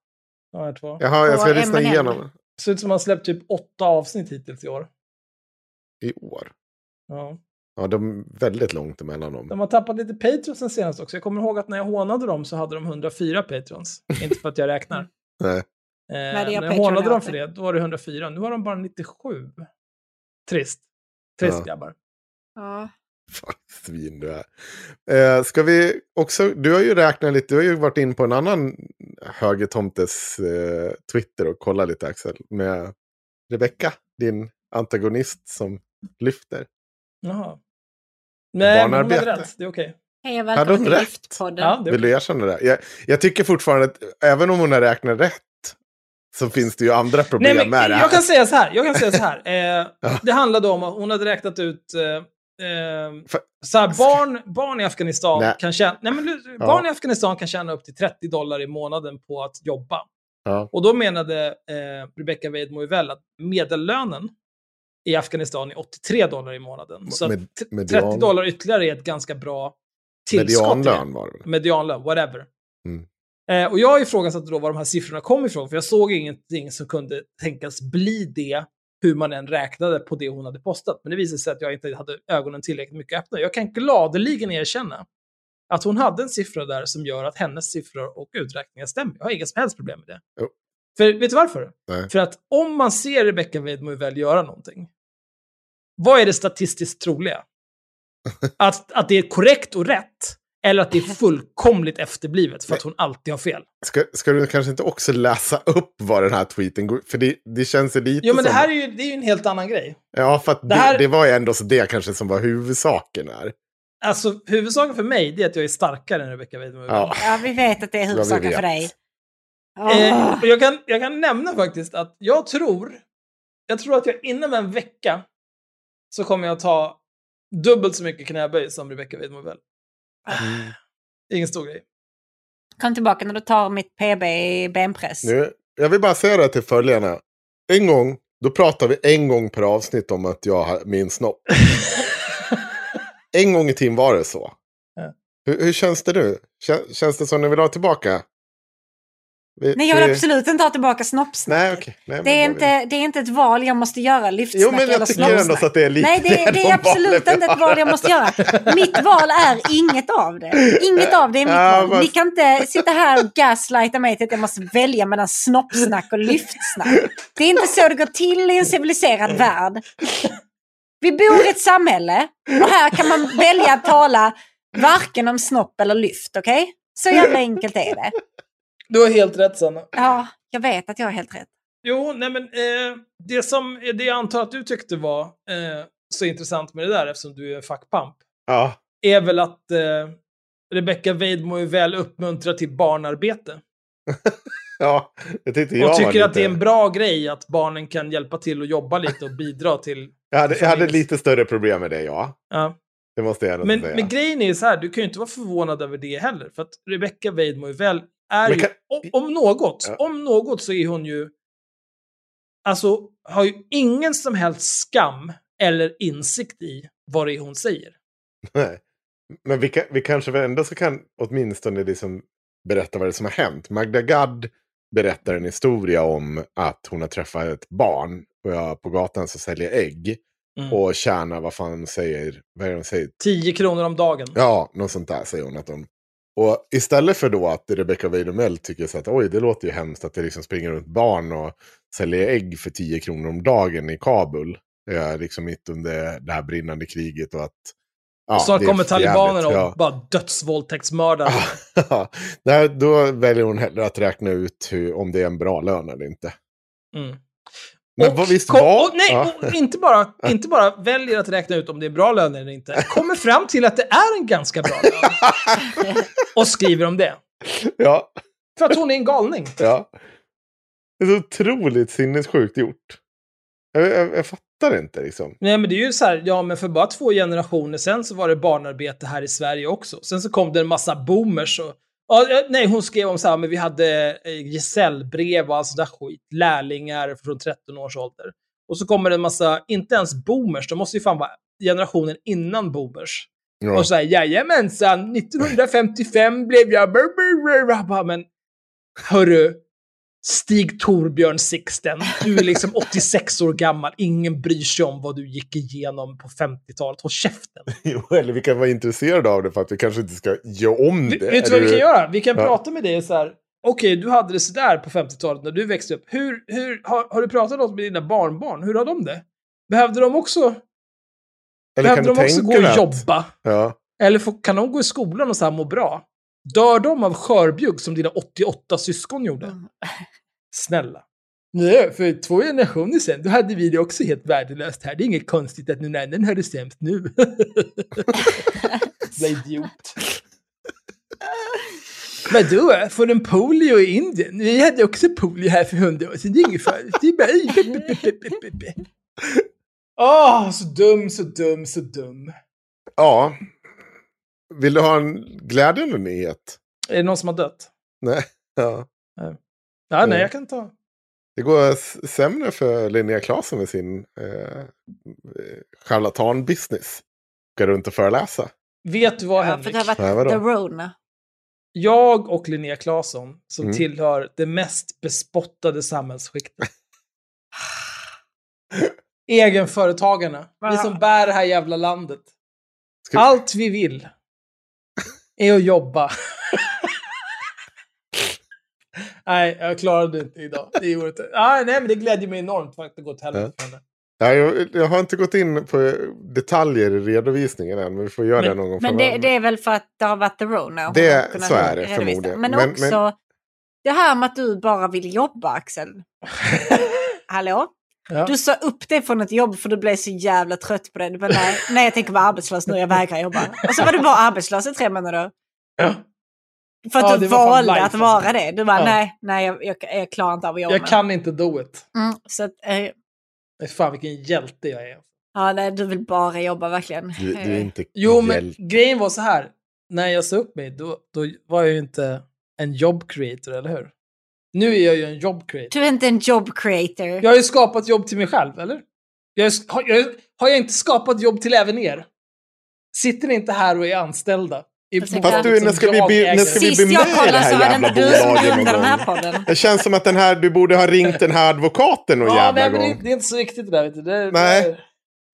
De här två. Jaha, jag ska Och lyssna M&M. igenom Ser ut som man släppt typ åtta avsnitt hittills i år. i år. Ja. Ja, de är väldigt långt emellan dem. De har tappat lite patrons sen senast också. Jag kommer ihåg att när jag hånade dem så hade de 104 patrons. Inte för att jag räknar. Nej. Eh, det är när jag hånade dem för det. det, då var det 104. Nu har de bara 97. Trist. Trist Ja. grabbar. Ja. Fan, svin du är. Eh, ska vi också, du har ju räknat lite, du har ju varit in på en annan högertomtes eh, Twitter och kollat lite Axel. Med Rebecka, din antagonist som lyfter. Jaha. Nej, men hon hade Barnarbete. rätt. Det är okej. Hej och välkommen till? Lyftpodden. Ja, det Vill du erkänna det? Jag, jag tycker fortfarande att även om hon har räknat rätt så finns det ju andra problem Nej, men med det här. jag kan säga så här. Jag kan säga så här. Eh, Ja. Det handlade om att hon hade räknat ut... Eh, eh, så här, barn, barn i Afghanistan Nej. kan tjäna... Nej, men, Ja. barn i Afghanistan kan tjäna upp till 30 dollar i månaden på att jobba. Ja. Och då menade eh, Rebecca Weidmo att medellönen i Afghanistan är 83 dollar i månaden. Så Med- median- 30 dollar ytterligare är ett ganska bra tillskott. Medianlön var det? Medianlön, whatever. Mm. Eh, och jag ifrågasatte då var de här siffrorna kom ifrån, för jag såg ingenting som kunde tänkas bli det, hur man än räknade på det hon hade postat. Men det visade sig att jag inte hade ögonen tillräckligt mycket öppna. Jag kan gladeligen erkänna att hon hade en siffra där som gör att hennes siffror och uträkningar stämmer. Jag har inga som helst problem med det. Jo. För vet du varför? Nej. För att om man ser Rebecca Weidmo väl göra någonting, vad är det statistiskt troliga? Att, att det är korrekt och rätt, eller att det är fullkomligt efterblivet för att hon alltid har fel. Ska, ska du kanske inte också läsa upp vad den här tweeten går För det, det känns lite Jo, men det som... här är ju, det är ju en helt annan grej. Ja, för att det, Det här- det var ju ändå så det kanske som var huvudsaken här. Alltså, huvudsaken för mig är att jag är starkare än Rebecca Weidmo. Ja. Ja, vi vet att det är huvudsaken vet. för dig. Eh, Åh. och jag, kan, jag kan nämna faktiskt att jag tror, jag tror att jag inom en vecka så kommer jag ta dubbelt så mycket knäböj som Rebecca Weidmo väl. Mm. Ingen stor grej. Kom tillbaka när du tar mitt PB i benpress. Nu, jag vill bara säga det till följarna. En gång, då pratar vi en gång per avsnitt om att jag har min snopp. en gång i tiden var det så. Ja. Hur, hur känns det nu? Kän, känns det som ni vill ha tillbaka? Vi- Nej, jag vill vi- absolut inte ha tillbaka snoppsnack. Nej, okej. Nej, men Det är, inte, det är inte ett val jag måste göra, lyftsnack Jo, men jag tycker ändå att det är lite Nej, det, det de är absolut inte ett val jag måste göra. Mitt val är inget av det. Inget av det är mitt Ja, val. vad- Ni kan inte sitta här och gaslighta mig till att jag måste välja mellan snoppsnack och lyftsnack. Det är inte så det går till i en civiliserad värld. Vi bor i ett samhälle och här kan man välja att tala varken om snopp eller lyft, okej? Så jävla enkelt är det. Du har helt rätt Sanna. Ja, jag vet att jag har helt rätt. Jo, nej men eh, det som det jag antar att du tyckte var eh, så intressant med det där, eftersom du är fackpamp, Ja, är väl att eh, Rebecca Weidmo är väl uppmuntrad till barnarbete. ja, det tyckte jag Och tycker lite... att det är en bra grej att barnen kan hjälpa till och jobba lite och bidra till... Jag hade, jag hade lite större problem med det, ja. Ja. Det måste jag Men, säga. men grejen är så här, du kan ju inte vara förvånad över det heller. För att Rebecca Weidmo är väl, är ju, kan- om, om något, Ja. om något så är hon ju, alltså har ju ingen som helst skam eller insikt i vad det är hon säger. Nej. Men vi, kan, vi kanske ändå så kan åtminstone liksom berätta vad det är som har hänt. Magda Gad berättar en historia om att hon har träffat ett barn på, på gatan som säljer ägg. Mm. Och tjänar, vad fan säger, vad är hon säger? 10 kronor om dagen. Ja, något sånt där säger hon att de... Och istället för då att Rebecca Weidomell tycker så att oj, det låter ju hemskt att det liksom springer runt barn och säljer ägg för 10 kronor om dagen i Kabul. Eh, liksom mitt under det här brinnande kriget och att... Ja, Snart det är kommer talibanerna och ja. bara dödsvåldtäktsmördare. Nej, då väljer hon hellre att räkna ut hur, om det är en bra lön eller inte. Mm. Men Och vad visst kom- var... och nej, ja. och inte, bara, inte bara väljer att räkna ut om det är bra lön eller inte. Kommer fram till att det är en ganska bra lön. och skriver om det. ja, För att hon är en galning. ja. Det är så otroligt sinnessjukt gjort. Jag, jag, jag fattar inte liksom. Nej, men det är ju så här, ja, men för bara två generationer sen så var det barnarbete här i Sverige också. Sen så kom det en massa boomers och... Eh, nej, hon skrev om så här, men vi hade eh, gesällbrev och allt sånt där skit. Lärlingar från 13 års ålder. Och så kommer det en massa, inte ens boomers, de måste ju fan vara generationen innan boomers. Ja. Och säger jajamensan, 1955 blev jag... brr, brr, brr." Jag bara, Men hörru, Stig Torbjörn Sixten, du är liksom 86 år gammal, ingen bryr sig om vad du gick igenom på 50-talet. Håll käften. Jo, eller vi kan vara intresserade av det för att vi kanske inte ska göra om Vi- det. Vet du vad vi kan göra? Vi kan Ja. prata med dig så här. Okej, du hade det sådär på 50-talet när du växte upp. Hur, hur, har, har du pratat något med dina barnbarn? Hur har de det? Behövde de också, Eller behövde de också gå och att- jobba? Ja. Eller får, kan de gå i skolan och så här må bra? Dör de av skörbjugg som dina 88 syskon gjorde? Mm. Snälla. Nej, för två generationer sedan, då hade vi det också helt värdelöst här. Det är inget konstigt att någon annan har det sämst nu. Jävla idiot. Vadå? Får de polio i Indien? Vi hade också polio här för hundra år sedan. Det är inget farligt. Det är bara... Åh, så dum, så dum, så dum. ja. Vill du ha en glädjande nyhet? Är det någon som har dött? Nej. Ja. Ja, nej, jag kan ta. Det går sämre för Linnea Claesson med sin eh, charlatan-business. Gå runt och föreläsa. Vet du vad, Ja, Henrik? för det har varit Nej, the Rona. Jag och Linnea Claesson, som Mm. tillhör det mest bespottade samhällsskiktet. Egenföretagarna. Vi som bär det här jävla landet. Ska- Allt vi vill är att jobba. nej, jag klarade det inte idag. Det gjorde inte. Ah, nej, men det glädjer mig enormt för att det gått helvete för henne. Nej, jag, jag har inte gått in på detaljer i redovisningen än, men vi får göra Men- det någon gång Men det, det är väl för att det har varit the Rona. och Det- så är det redovisa. förmodligen. Men, Men- också men- det här med att du bara vill jobba, Axel. Hallå? Ja. Du sa upp det från ett jobb för du blev så jävla trött på det. Du bara, nej, nej, jag tänker vara arbetslös nu, jag vägrar jobba. Och så var du bara arbetslös i tre månader. Ja. För att Ja, du var valde life, att vara alltså. det. Du bara, Ja. nej, nej, jag, jag, jag klarar inte av att jobba. Jag kan inte do it. Mm, så att, eh, Nej, Fan vilken hjälte jag är. ja, nej, du vill bara jobba verkligen. Du, du är inte Jo, men grejen var så här. När jag sa upp mig, då, då var jag ju inte en job creator, eller hur? Nu är jag ju en job creator. Du är inte en job creator. Jag har ju skapat jobb till mig själv, eller? Jag, har, jag, har jag inte skapat jobb till även er? Sitter ni inte här och är anställda? Fast du, när ska vi bli- när ska vi bli med i det här jävla bolaget någon grundade den här gång? Det känns som att den här, du borde ha ringt den här advokaten någon Ja, jävla nej, men gång. det, det är inte så viktigt det där, vet du. Det, Nej. det,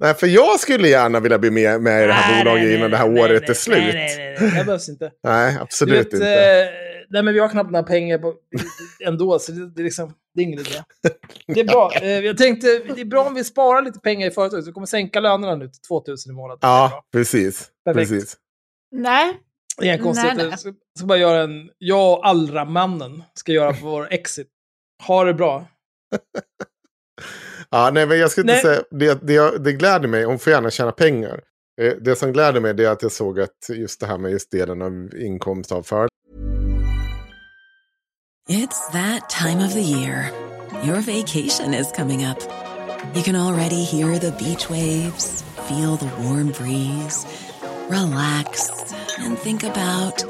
Nej, för jag skulle gärna vilja bli med, med i det här Nej, bolaget nej, innan det nej, här nej, året nej, är slut. Nej, nej, nej, nej, det behövs inte. Nej, absolut vet, inte. eh, nej, men vi har knappt några pengar på, ändå, så det, det, är liksom, det är ingen idé. Det är bra. Eh, jag tänkte, det är bra om vi sparar lite pengar i företaget, så vi kommer sänka lönerna nu till 2000 i månaden. Det är Ja, precis. Perfekt. precis. Nej, Inga Nej, konstigheter. nej. Jag ska, ska bara göra en, jag och Allra-mannen ska göra på vår exit. Ha det bra. Ja, nej, men jag skulle inte Nej. säga, det, det, det gläder mig, hon får gärna tjäna pengar. Eh, Det som gläder mig det är att jag såg att just det här med just delen av inkomst av företag. It's that time of the year. Your vacation is coming up. You can already hear the beach waves, feel the warm breeze, relax, and think about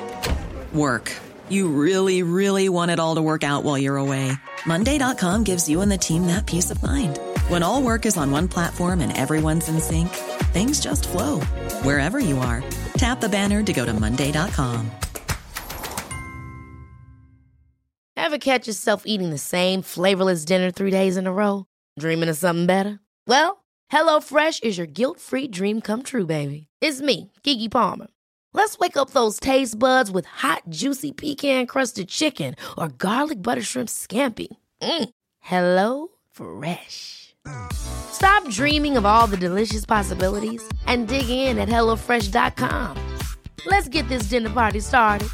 work. You really, really want it all to work out while you're away. Monday.com gives you and the team that peace of mind. When all work is on one platform and everyone's in sync, things just flow wherever you are. Tap the banner to go to Monday.com. Ever catch yourself eating the same flavorless dinner three days in a row? Dreaming of something better? Well, HelloFresh is your guilt free dream come true, baby. It's me, Gigi Palmer. Let's wake up those taste buds with hot, juicy pecan crusted chicken or garlic butter shrimp scampi. Mm. Hello Fresh. Stop dreaming of all the delicious possibilities and dig in at HelloFresh.com. Let's get this dinner party started.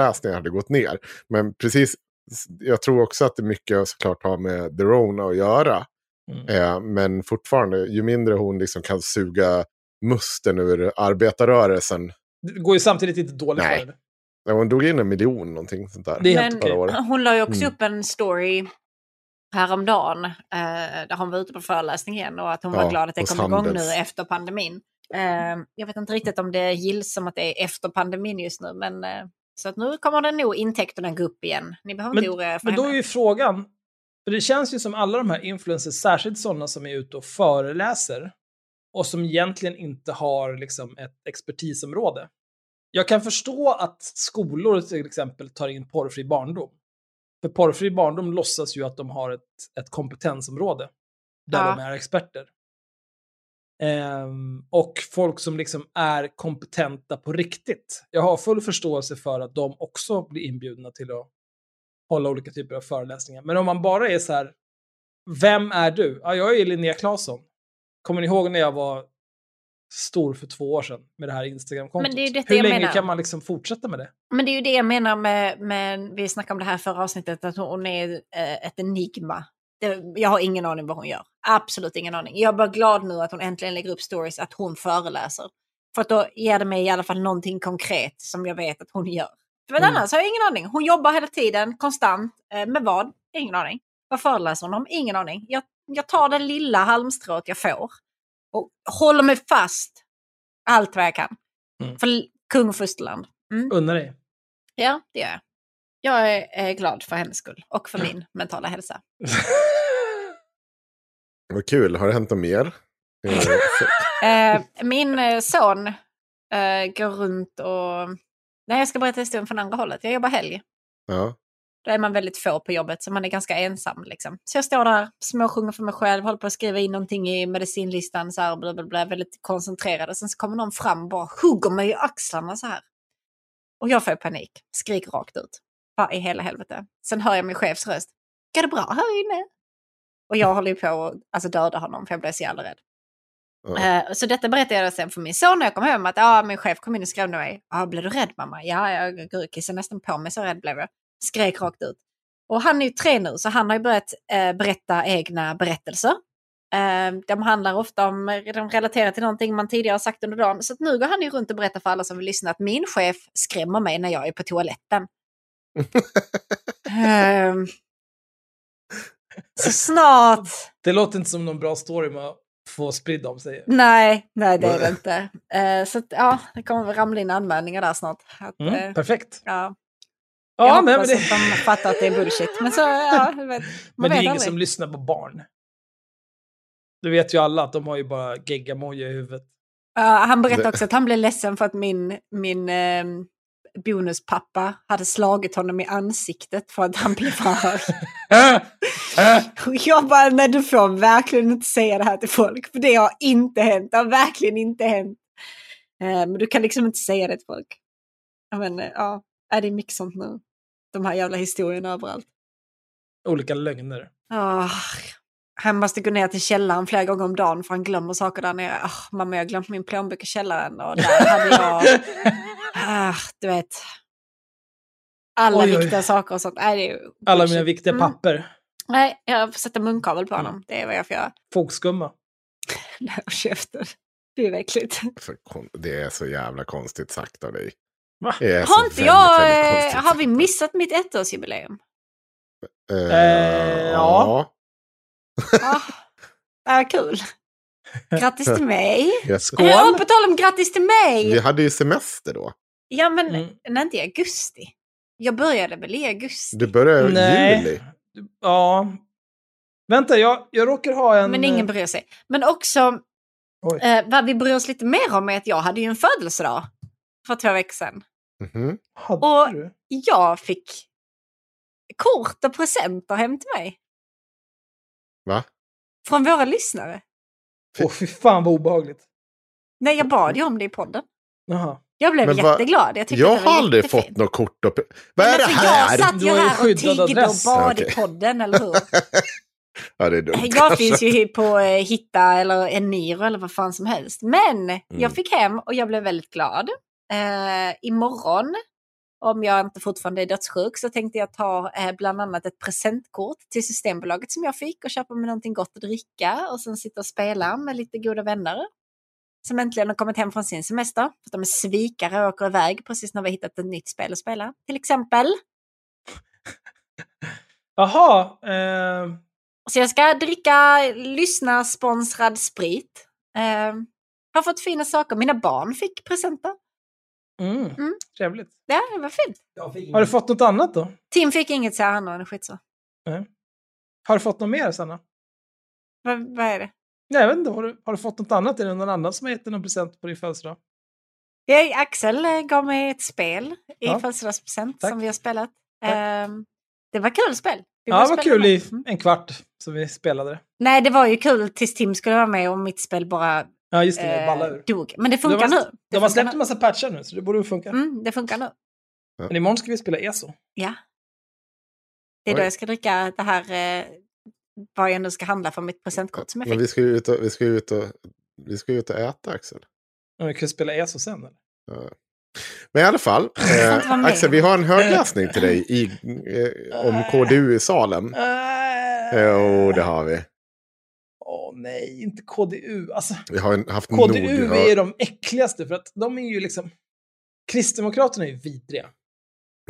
läsningen hade gått ner. Men precis, jag tror också att det mycket såklart har med The Rona att göra. Mm. Eh, men fortfarande, ju mindre hon liksom kan suga musten ur arbetarrörelsen. Det går ju samtidigt inte dåligt Nej. för henne. Ja, hon drog in en miljon någonting sånt där. Det är Men året. hon la ju också Mm. upp en story häromdagen eh, där hon var ute på föreläsning igen och att hon var Ja, glad att det kom igång Handels. nu efter pandemin. Eh, jag vet inte riktigt om det gills som att det är efter pandemin just nu men eh, så att nu kommer det nog intäkterna gå upp igen. Ni behöver Men, inte oroa er för men då är henne. ju frågan, för det känns ju som alla de här influencers, särskilt sådana som är ute och föreläser och som egentligen inte har liksom ett expertisområde. Jag kan förstå att skolor till exempel tar in porrfri barndom. För porrfri barndom låtsas ju att de har ett, ett kompetensområde där Ja. de är experter. Ehm, och folk som liksom är kompetenta på riktigt. Jag har full förståelse för att de också blir inbjudna till att hålla olika typer av föreläsningar. Men om man bara är så här, vem är du? Ja, jag är Linnea Claesson. Kommer ni ihåg när jag var stor för två år sedan med det här Instagram-kontot? Men det detta Hur länge menar. kan man liksom fortsätta med det? Men det är ju det jag menar med, med vi snackade om det här förra avsnittet, att hon är eh, ett enigma. Det, jag har ingen aning vad hon gör. Absolut ingen aning. Jag är bara glad nu att hon äntligen lägger upp stories att hon föreläser. För att då ger det mig i alla fall någonting konkret som jag vet att hon gör. För Mm. annars har jag ingen aning. Hon jobbar hela tiden, konstant. Eh, med vad? Ingen aning. Vad föreläser hon om? Ingen aning. Jag, jag tar det lilla halmstrået jag får. Och håller mig fast allt vad jag kan. Mm. För kung och fosterland. Mm. Unna dig. Ja, det gör jag. Jag är, är glad för hennes skull och för min mentala hälsa. Vad kul, har det hänt något mer? Eh, min eh, son eh, går runt och... Nej, jag ska berätta historien från andra hållet. Jag jobbar helg. ja. Då är man väldigt få på jobbet, så man är ganska ensam. Liksom. Så jag står där, småsjunger för mig själv, håller på att skriva in någonting i medicinlistan, så här, bla, bla, bla, väldigt koncentrerad. Och sen så kommer någon fram och bara hugger mig i axlarna så här. Och jag får panik, skriker rakt ut. Vad i hela helvete? Sen hör jag min chefs röst. Går det bra här inne? Och jag håller ju på att alltså, döda honom, för jag blev så jävla rädd. Eh, Så detta berättade jag sen för min son när jag kom hem. Att ah, min chef kom in och skrev till mig. Ah, blev du rädd mamma? Ja, jag kissade nästan på mig, så rädd blev jag. Skrek rakt ut. Och han är ju tre nu, så han har ju börjat eh, berätta egna berättelser. Eh, de handlar ofta om, de relaterar till någonting man tidigare har sagt under dagen. Så nu går han ju runt och berättar för alla som vill lyssna att min chef skrämmer mig när jag är på toaletten. Ehm, så snart Det låter inte som någon bra story med att få spridd om sig. Nej, nej det är det inte. Eh, så att, ja, det kommer ramla in anmälningar där snart. Att, Mm, eh, perfekt. ja, Ja, jag nej, men hoppas det, att de fattar att det är bullshit. Men så, ja, man men det är vet ingen aldrig. som lyssnar på barn. Det vet ju alla att de har ju bara geggamoja i huvudet. Ja, han berättade också att han blev ledsen för att min, min eh, bonuspappa hade slagit honom i ansiktet för att han blev arg. Och jag bara, nej du får verkligen inte säga det här till folk. För det har inte hänt. Det har verkligen inte hänt. Eh, men du kan liksom inte säga det till folk. Men ja, är det är mycket sånt nu. De här jävla historierna överallt. Olika lögner. Ah, han måste gå ner till källaren flera gånger om dagen för han glömmer saker där nere. Ah, mamma, jag har glömt min plånbok i källaren och där hade jag... Ah, du vet. Alla Oj, oj. viktiga saker och sånt. Nej, det är ju Alla mina viktiga Mm. papper. Nej, jag får sätta munkavel på honom. Mm. Det är vad jag får göra. Fogskumma. Nej, käften. Det är kon- Det är så jävla konstigt sagt av dig. Har inte jag, eh, har vi missat mitt ettårsjubileum? Eh, Eh, ja. Ah, ah, kul. Grattis till mig. Yes. Skål. Ja, på tal om grattis till mig. Vi hade ju semester då. Ja, men Mm. nej, inte i augusti. Jag började väl i augusti. Du började i Nej. juli. Ja. Vänta, jag, jag råkar ha en... Men ingen bryr sig. Men också, eh, vad vi bryr oss lite mer om är att jag hade ju en födelsedag för två veckor sedan. Mhm. Hade Och- du? Jag fick kort och presenter hem till mig. Va? Från våra lyssnare. Åh, fy fan vad obehagligt. Nej, jag bad ju om det i podden. Jaha. Jag blev Men jätteglad. Jag, Jag har aldrig jättefint. fått något kort. Och... Vad är Men det alltså, här? Jag satt ju här och tiggde och bad Okej. i podden, eller hur? Ja, det är dumt. Jag kanske. finns ju på eh, Hitta eller Eniro eller vad fan som helst. Men Mm. jag fick hem och jag blev väldigt glad. Eh, imorgon, om jag inte fortfarande är dödssjuk, så tänkte jag ta eh, bland annat ett presentkort till Systembolaget som jag fick och köpa mig någonting gott att dricka och sen sitta och spela med lite goda vänner. Som äntligen har kommit hem från sin semester. För de är svikare och åker iväg precis när vi hittat ett nytt spel att spela. Till exempel. Jaha. Eh, Så jag ska dricka lyssna sponsrad sprit. Eh, har fått fina saker. Mina barn fick presenter. Mm, Mm. Trevligt. Ja, det var fint. Har du fått något annat då? Tim fick inget så han har skit så. Har du fått något mer, Sanna? Vad, vad är det? Nej, jag vet inte. Har du, har du fått något annat? Är det någon annan som har gett dig någon present på din födelsedag? Jag, Axel eh, gav mig ett spel i Ja. födelsedagspresent som vi har spelat. Ehm, det var kul spel. Vi Ja, det var kul i med. Mm. en kvart som vi spelade det. Nej, det var ju kul tills Tim skulle vara med och mitt spel bara Ja, just det. eh, ballar ur. dog. Men det De funkar har, nu. Det de har släppt nu. en massa patchar nu, så det borde funka. Mm, det funkar nu. Men imorgon ska vi spela ESO. Ja. Det är då Oj. jag ska dricka det här, eh, vad jag nu ska handla för mitt presentkort som jag Men fick. vi ska ju ut och, vi ska ut och, vi ska ut och äta, Axel. Och vi kan spela ESO sen. Eller? Ja. Men i alla fall, eh. Axel, vi har en högläsning till dig i, eh, om KDU i Salem. Äh. Jo, det har vi. Åh nej, inte KDU. Alltså, Vi har en- haft KDU Nord- är de äckligaste för att de är ju liksom... Kristdemokraterna är ju vidriga.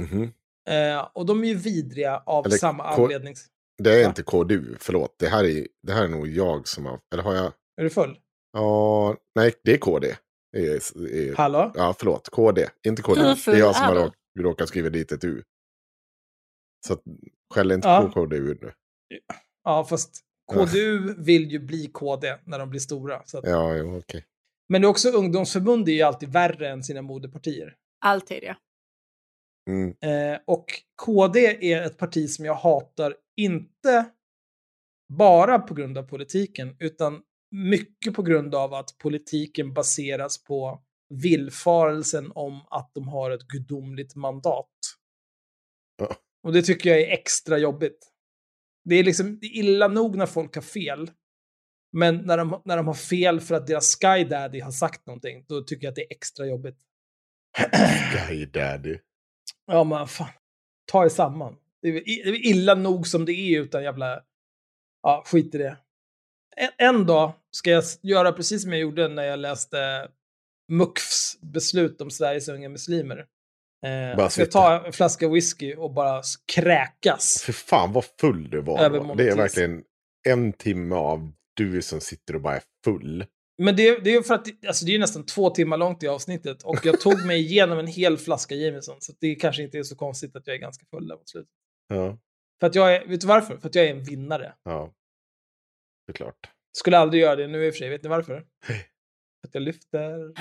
Mhm. Eh, och de är ju vidriga av Eller samma anledning. Det är Va? inte KDU, förlåt. Det här, är, det här är nog jag som har... Eller har jag... Är du full? Ja, nej, det är KD. Det är, det är, Hallå? ja, förlåt. KD, inte KD. Det är jag som har råkat skriva dit ett U. Så att, skäll inte Ja. på KDU nu. Ja, fast KDU vill ju bli KD när de blir stora. Så att... Ja, jo, okej. Men det är också ungdomsförbund är ju alltid värre än sina moderpartier. Alltid ja. Mm. Eh, och KD är ett parti som jag hatar, inte bara på grund av politiken, utan mycket på grund av att politiken baseras på villfarelsen om att de har ett gudomligt mandat. Ja. Och det tycker jag är extra jobbigt. Det är liksom det är illa nog när folk har fel. Men när de, när de har fel för att deras Sky Daddy har sagt någonting, då tycker jag att det är extra jobbigt. Guy Daddy. Ja, men fan. Ta er samman. Det är, det är illa nog som det är utan jävla... Ja, skit i det. En, en dag ska jag göra precis som jag gjorde när jag läste MUKFs beslut om Sveriges unga muslimer. Eh, Bara ska ta en flaska whisky och bara kräkas. För fan vad full du var. Det är verkligen en timme av du som sitter och bara är full. Men det, det är ju för att det- alltså det är nästan två timmar långt i avsnittet och jag tog mig igenom en hel flaska Jameson så det kanske inte är så konstigt att jag är ganska full där mot slutet. Ja, För att jag är, vet du varför? För att jag är en vinnare. ja. Såklart. Skulle aldrig göra det nu i och för sig. Vet ni varför? Att jag lyfter.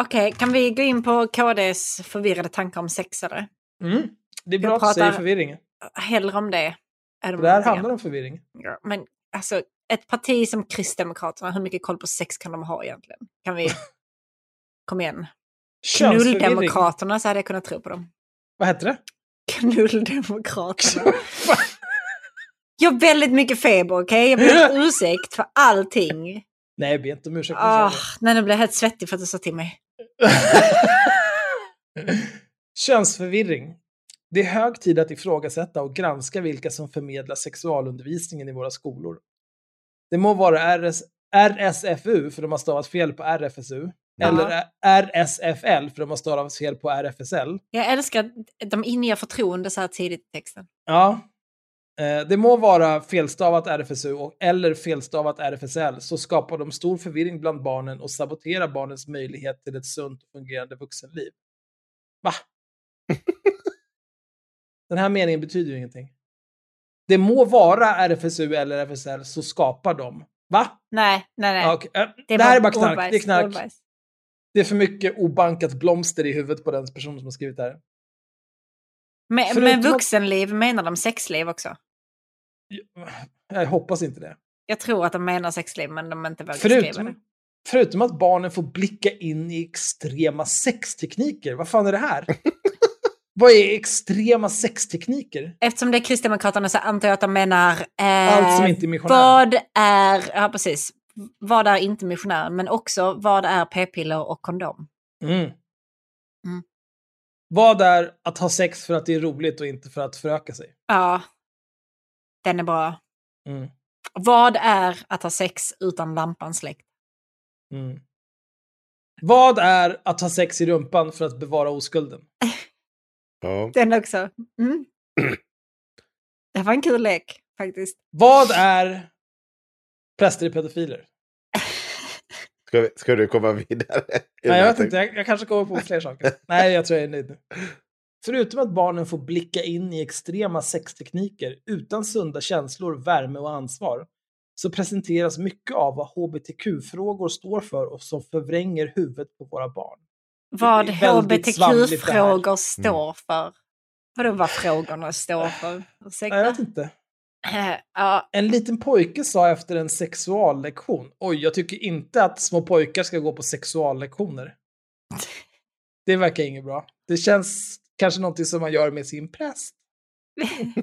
Okej, kan vi gå in på KDs förvirrade tankar om sex eller? Mm. Det är bra Jag att du säger pratar- förvirring. Hellre om det. Är det här handlar om förvirring. Ja, Men alltså, ett parti som Kristdemokraterna, hur mycket koll på sex kan de ha egentligen? Kan vi... Kom igen. Knulldemokraterna så hade jag kunnat tro på dem. Vad hette det? Knulldemokraterna. Jag har väldigt mycket feber, okej? Jag ber om ursäkt för allting. Nej, be inte om ursäkt. Ah, nej, nu blir jag helt svettig för att du sa till mig. Könsförvirring. Det är hög tid att ifrågasätta och granska vilka som förmedlar sexualundervisningen i våra skolor. Det må vara RS, RSFU för de har stavat fel på RFSU. Ja. Eller RSFL för de har stavat fel på RFSL. Jag älskar att de inger förtroende så här tidigt i texten. Ja. Eh, Det må vara felstavat RFSU eller felstavat RFSL så skapar de stor förvirring bland barnen och saboterar barnens möjlighet till ett sunt och fungerande vuxenliv. Va? Den här meningen betyder ju ingenting. Det må vara RFSU eller RFSL så skapar de. Va? Nej, nej, nej. Okej. Eh, Det, här är bara knark. Det är knark. Det är för mycket obankat blomster i huvudet på den personen som har skrivit det här. Men, men vuxenliv menar de sexliv också? Jag hoppas inte det. Jag tror att de menar sexliv men de inte vågar skriva det. Förutom, förutom att barnen får blicka in i extrema sextekniker. Vad fan är det här? Vad är extrema sextekniker? Eftersom det är Kristdemokraterna så antar jag att de menar... Eh, Allt som inte är missionär. Vad är... Ja, precis. Vad är inte missionär? Men också vad är p-piller och kondom? Mm. Mm. Vad är att ha sex för att det är roligt och inte för att föröka sig? Ja, den är bra. Mm. Vad är att ha sex utan lampan släckt? Mm. Vad är att ha sex i rumpan för att bevara oskulden? Ja. Den också. Mm. Det var en kul lek faktiskt. Vad är präster i pedofiler? Ska, vi, ska du komma vidare? Nej, jag vet inte, jag, jag kanske kommer på fler saker. Nej, jag tror jag är nöjd nu. Förutom att barnen får blicka in i extrema sextekniker utan sunda känslor, värme och ansvar så presenteras mycket av vad hbtq-frågor står för och som förvränger huvudet på våra barn. Vad hbtq-frågor står för. Vadå vad frågorna står för? Nej, jag Ursäkta? vet inte. En liten pojke sa efter en sexuallektion, oj, jag tycker inte att små pojkar ska gå på sexuallektioner. Det verkar inget bra. Det känns kanske någonting som man gör med sin präst.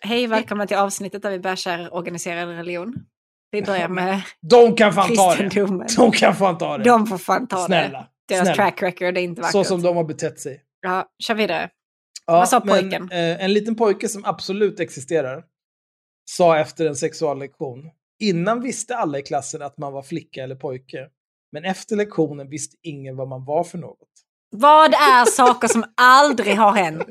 Hej, välkomna till avsnittet där vi bashar organiserad religion. Vi börjar med De kan fan ta det. De kan fan ta det. De får fan ta Snälla. det. Deras snälla. track record är inte vackert. Så som de har betett sig. Ja, kör vidare. Ja, Vad sa men, pojken? eh, en liten pojke som absolut existerar sa efter en sexuallektion. Innan visste alla i klassen att man var flicka eller pojke. Men efter lektionen visste ingen vad man var för något. Vad är saker som aldrig har hänt?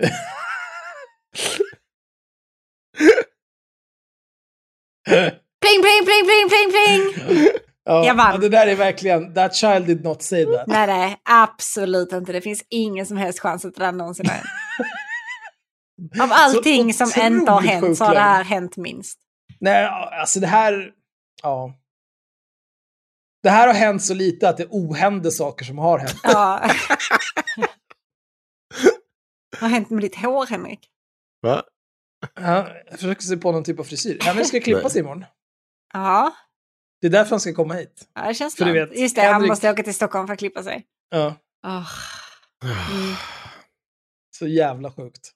Pling, pling, pling, pling, pling, pling! Ja, Jag vann. ja, det där är verkligen, that child did not say that. Nej, nej, absolut inte. Det finns ingen som helst chans att det där någonsin har hänt. Av allting som inte har hänt så har det här hänt minst. Nej, alltså det här... Ja. Det här har hänt så lite att det ohände saker som har hänt. Ja. Vad har hänt med ditt hår, Henrik? Va? Ja, jag försöker se på någon typ av frisyr. Henrik ska klippa sig imorgon. Ja, Det är därför han ska komma hit. ja det känns För du skönt. vet, Just det, han Henrik- måste åka till Stockholm för att klippa sig. Ja, Åh. Mm. så jävla sjukt.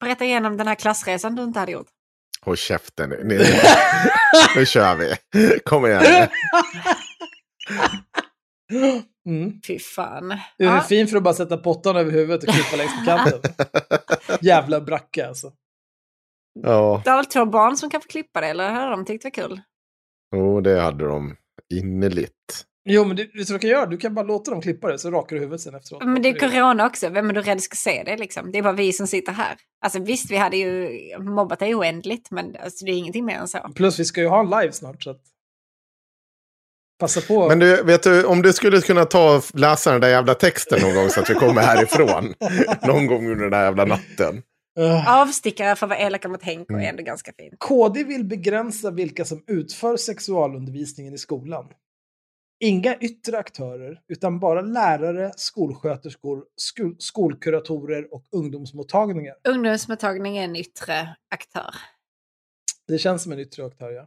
Berätta igenom den här klassresan du inte hade gjort. Håll käften nu. Nu, nu kör vi. Kom igen. Mm. Fy fan. Du är Ja. fin för att bara sätta pottan över huvudet och klippa längs med kanten. Jävla bracka alltså. Ja, Du har väl två barn som kan få klippa det, eller har de tyckt det var kul? oh, det hade de innerligt. Jo, men du, vet du vad du kan göra? Du kan bara låta dem klippa det så rakar du huvudet sen efteråt. Men det är corona också, vem är du rädd ska se det liksom? Det är bara vi som sitter här. Alltså visst, vi hade ju mobbat det oändligt, men alltså, det är ingenting mer än så. Plus vi ska ju ha en live snart så att... Passa på. Men du, vet du, om du skulle kunna ta och läsa den där jävla texten någon gång så att vi kommer härifrån. någon gång under den där jävla natten. Ugh. Avstickare för att vara elaka mot Henk och är Mm. ändå ganska fint. KD vill begränsa vilka som utför sexualundervisningen i skolan. Inga yttre aktörer, utan bara lärare, skolsköterskor, skol- skolkuratorer och ungdomsmottagningar. Ungdomsmottagning är en yttre aktör. Det känns som en yttre aktör, ja.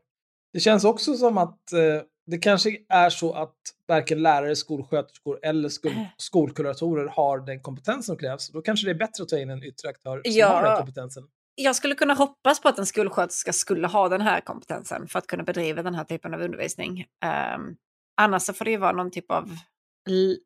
Det känns också som att eh, det kanske är så att varken lärare, skolsköterskor eller skol- skolkuratorer har den kompetens som krävs. Då kanske det är bättre att ta in en yttre aktör som Ja. har den kompetensen. Jag skulle kunna hoppas på att en skolsköterska skulle ha den här kompetensen för att kunna bedriva den här typen av undervisning. Ehm, annars så får det ju vara någon typ av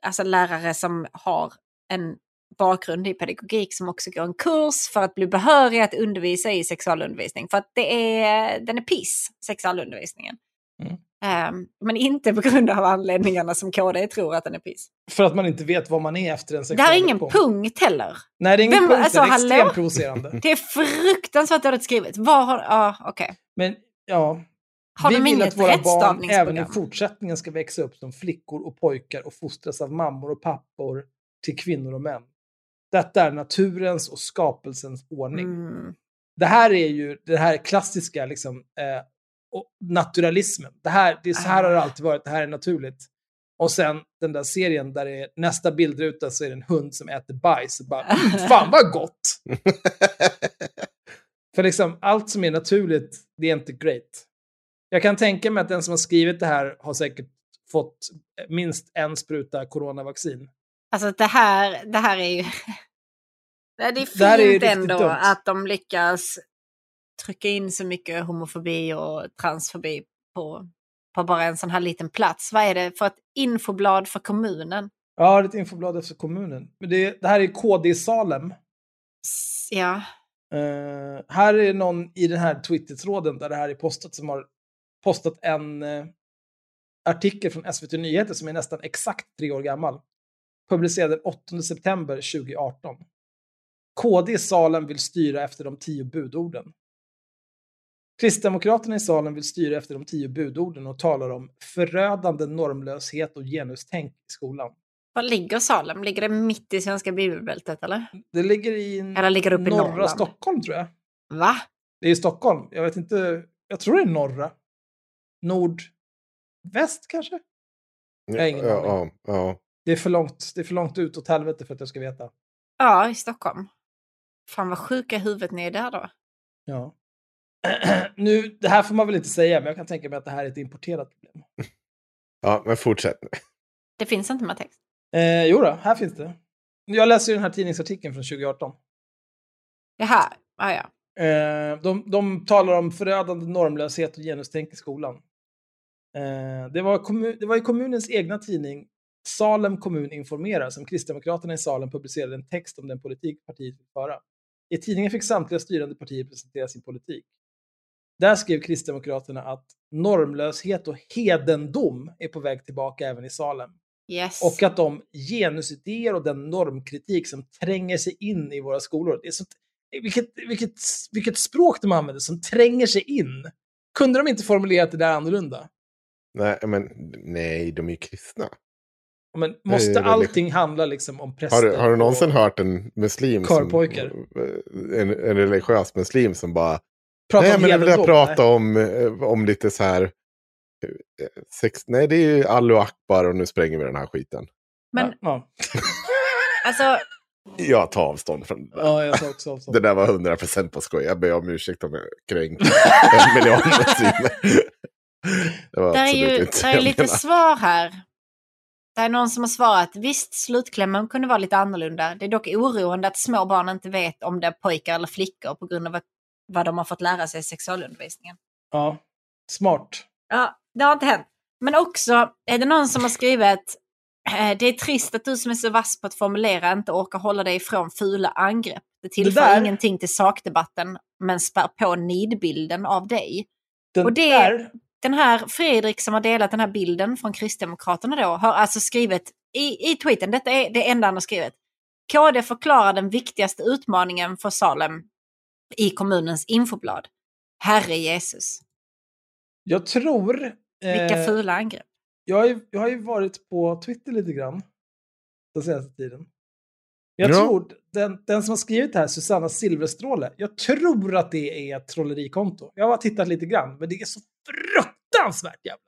alltså lärare som har en bakgrund i pedagogik som också går en kurs för att bli behörig att undervisa i sexualundervisning. För att det är, den är piss, sexualundervisningen. Mm. Ehm, men inte på grund av anledningarna som KD tror att den är piss. För att man inte vet vad man är efter en Det sexuell här är ingen relation. punkt heller. Nej, det är ingen Vem- punkt. alltså, det är hallå? extremt provocerande. Det är fruktansvärt dåligt skrivet. Vad har... Ja, okej. Men ja, Har vi vill att våra barn även i fortsättningen ska växa upp som flickor och pojkar och fostras av mammor och pappor till kvinnor och män. Detta är naturens och skapelsens ordning. Mm. Det här är ju det här klassiska liksom, eh, och naturalismen. Det, här, det är så här har det alltid varit, det här är naturligt. Och sen den där serien där det är nästa bildruta så är det en hund som äter bajs. Och bara, "Mm, fan vad gott! För liksom allt som är naturligt, det är inte great. Jag kan tänka mig att den som har skrivit det här har säkert fått minst en spruta coronavaccin. Alltså det här, det här är ju... Det är fint Det är ändå dumt. att de lyckas trycka in så mycket homofobi och transfobi på, på bara en sån här liten plats. Vad är det för ett infoblad för kommunen? Ja, det är ett infoblad efter kommunen. Men det, det här är KD Salem. Ja, Eh, här är någon i den här Twitter-tråden där det här är postat som har postat en eh, artikel från SVT Nyheter som är nästan exakt tre år gammal. Publicerad den 8 september 2018. KD i Salem vill styra efter de tio budorden. Kristdemokraterna i Salem vill styra efter de tio budorden och talar om förödande normlöshet och genustänk i skolan. var ligger Salem? Ligger det mitt i svenska bibelbältet eller? Det ligger i Eller ligger uppe i norra Norrland? Stockholm tror jag. Va? Det är i Stockholm. Jag vet inte. Jag tror det är norra. Nordväst kanske? Jag har ingen ja, aning. ja, ja. Det är för långt, det är för långt ut åt helvete för att jag ska veta. Ja, i Stockholm. Fan vad sjuka huvudet ni är där då. Ja. nu, det här får man väl inte säga, men jag kan tänka mig att det här är ett importerat problem. ja, men fortsätt. Det finns inte med text. Eh, jo då, här finns det. Jag läser ju den här tidningsartikeln från 2018. Jaha, ah, ja. Eh, de, de talar om förödande normlöshet och genustänk i skolan. Eh, det, var kommun, det var i kommunens egna tidning Salem kommun informerar som Kristdemokraterna i Salem publicerade en text om den politik partiet vill föra. I tidningen fick samtliga styrande partier presentera sin politik. Där skrev Kristdemokraterna att normlöshet och hedendom är på väg tillbaka även i Salem. Yes. Och att de genusidéer och den normkritik som tränger sig in i våra skolor. Det är sånt, vilket, vilket, vilket språk de använder som tränger sig in. Kunde de inte formulerat det där annorlunda? Nej, men nej, de är ju kristna. Men måste ju allting handla liksom om Har präster? du, har du någonsin hört en muslim, som, Körpojkar. en, en religiös muslim som bara, prata nej om men jag vill prata om, eh, om lite så här, eh, sex, nej det är ju Allahu Akbar och nu spränger vi den här skiten. Men. Ja, alltså, Jag tar avstånd från det där. ja, jag tar också avstånd. Det där var 100% på skoj. Jag ber om ursäkt om jag kränker en miljon muslimer. Det var det är ju inte det är lite svar här. Det är någon som har svarat, visst slutklämmen kunde vara lite annorlunda. Det är dock oroande att små barn inte vet om det är pojkar eller flickor på grund av att, vad de har fått lära sig i sexualundervisningen. Ja, smart. Ja, det har inte hänt. Men också är det någon som har skrivit eh, det är trist att du som är så vass på att formulera inte orkar hålla dig ifrån fula angrepp. Det tillför där- ingenting till sakdebatten men spär på nidbilden av dig. Den Och det- där, Den här Fredrik som har delat den här bilden från Kristdemokraterna då har alltså skrivit i, i tweeten, detta är det enda han har skrivit. KD förklarar den viktigaste utmaningen för Salem i kommunens infoblad. Herre Jesus, jag tror... vilka eh, fula angrepp. jag, har ju, jag har ju varit på Twitter lite grann den senaste tiden. Jag Ja. tror den, den som har skrivit det här, Susanna Silverstråle, jag tror att det är ett trollerikonto. Jag har tittat lite grann, men det är så fruktansvärt jävla.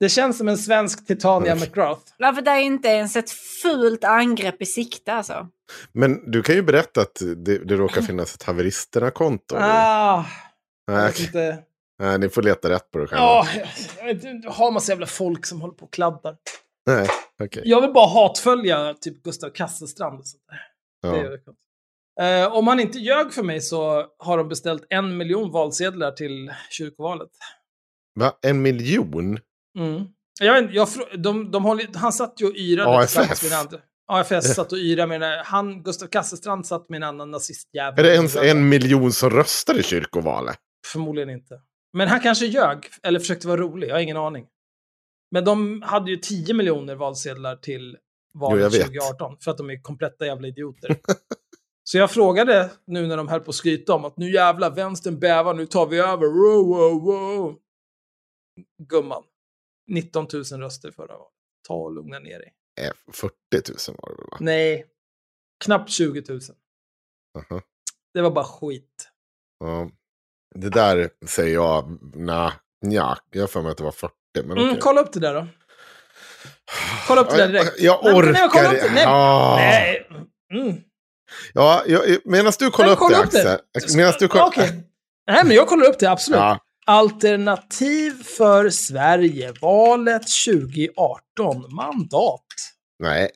Det känns som en svensk Titania Mm. McGrath. Varför det är inte ens ett fult angrepp i sikte alltså. Men du kan ju berätta att det, det råkar finnas ett haveristerna-konto. Ah, nej, inte. nej, ni får leta rätt på det själva. Ja. Har massa jävla folk som håller på och kladdar. Nej, okej. Jag vill bara hatfölja typ Gustav Kasselstrand och sånt där. Det Ja. Eh, om han inte ljög för mig så har de beställt en miljon valsedlar till kyrkovalet. Va? En miljon? Mm. Jag jag, de, de håller, han satt ju och yrade andra. AFS satt och yrade med den här, han, Gustav Kasselstrand satt med en annan nazistjävel. Är det ens en miljon som röstar i kyrkovalet? Förmodligen inte. Men han kanske ljög, eller försökte vara rolig, jag har ingen aning. Men de hade ju 10 miljoner valsedlar till valet jag vet. 2018, för att de är kompletta jävla idioter. Så jag frågade nu när de höll på att skryta om att nu jävlar, vänstern bävar, nu tar vi över, wow, wow, wow. Gumman, 19 000 röster förra valet. Ta och lugna ner dig. Eh, 40 000 var det väl? Va? Nej, knappt 20 000. Aha. Det var bara skit. Ja. Det där säger jag, nej, nja, jag har för mig att det var 40. Men Mm, kolla upp det där då. Kolla upp det där direkt. Jag Nej, nej, orkar kolla upp det. Nej, Ah. nej. Mm. Ja, jag, medan du kollar Nej, upp kolla det, upp det. Axel. Medan du kollar... Okej. Nej, men jag kollar upp det, absolut. Ja, Alternativ för Sverige, valet 2018, mandat. nej,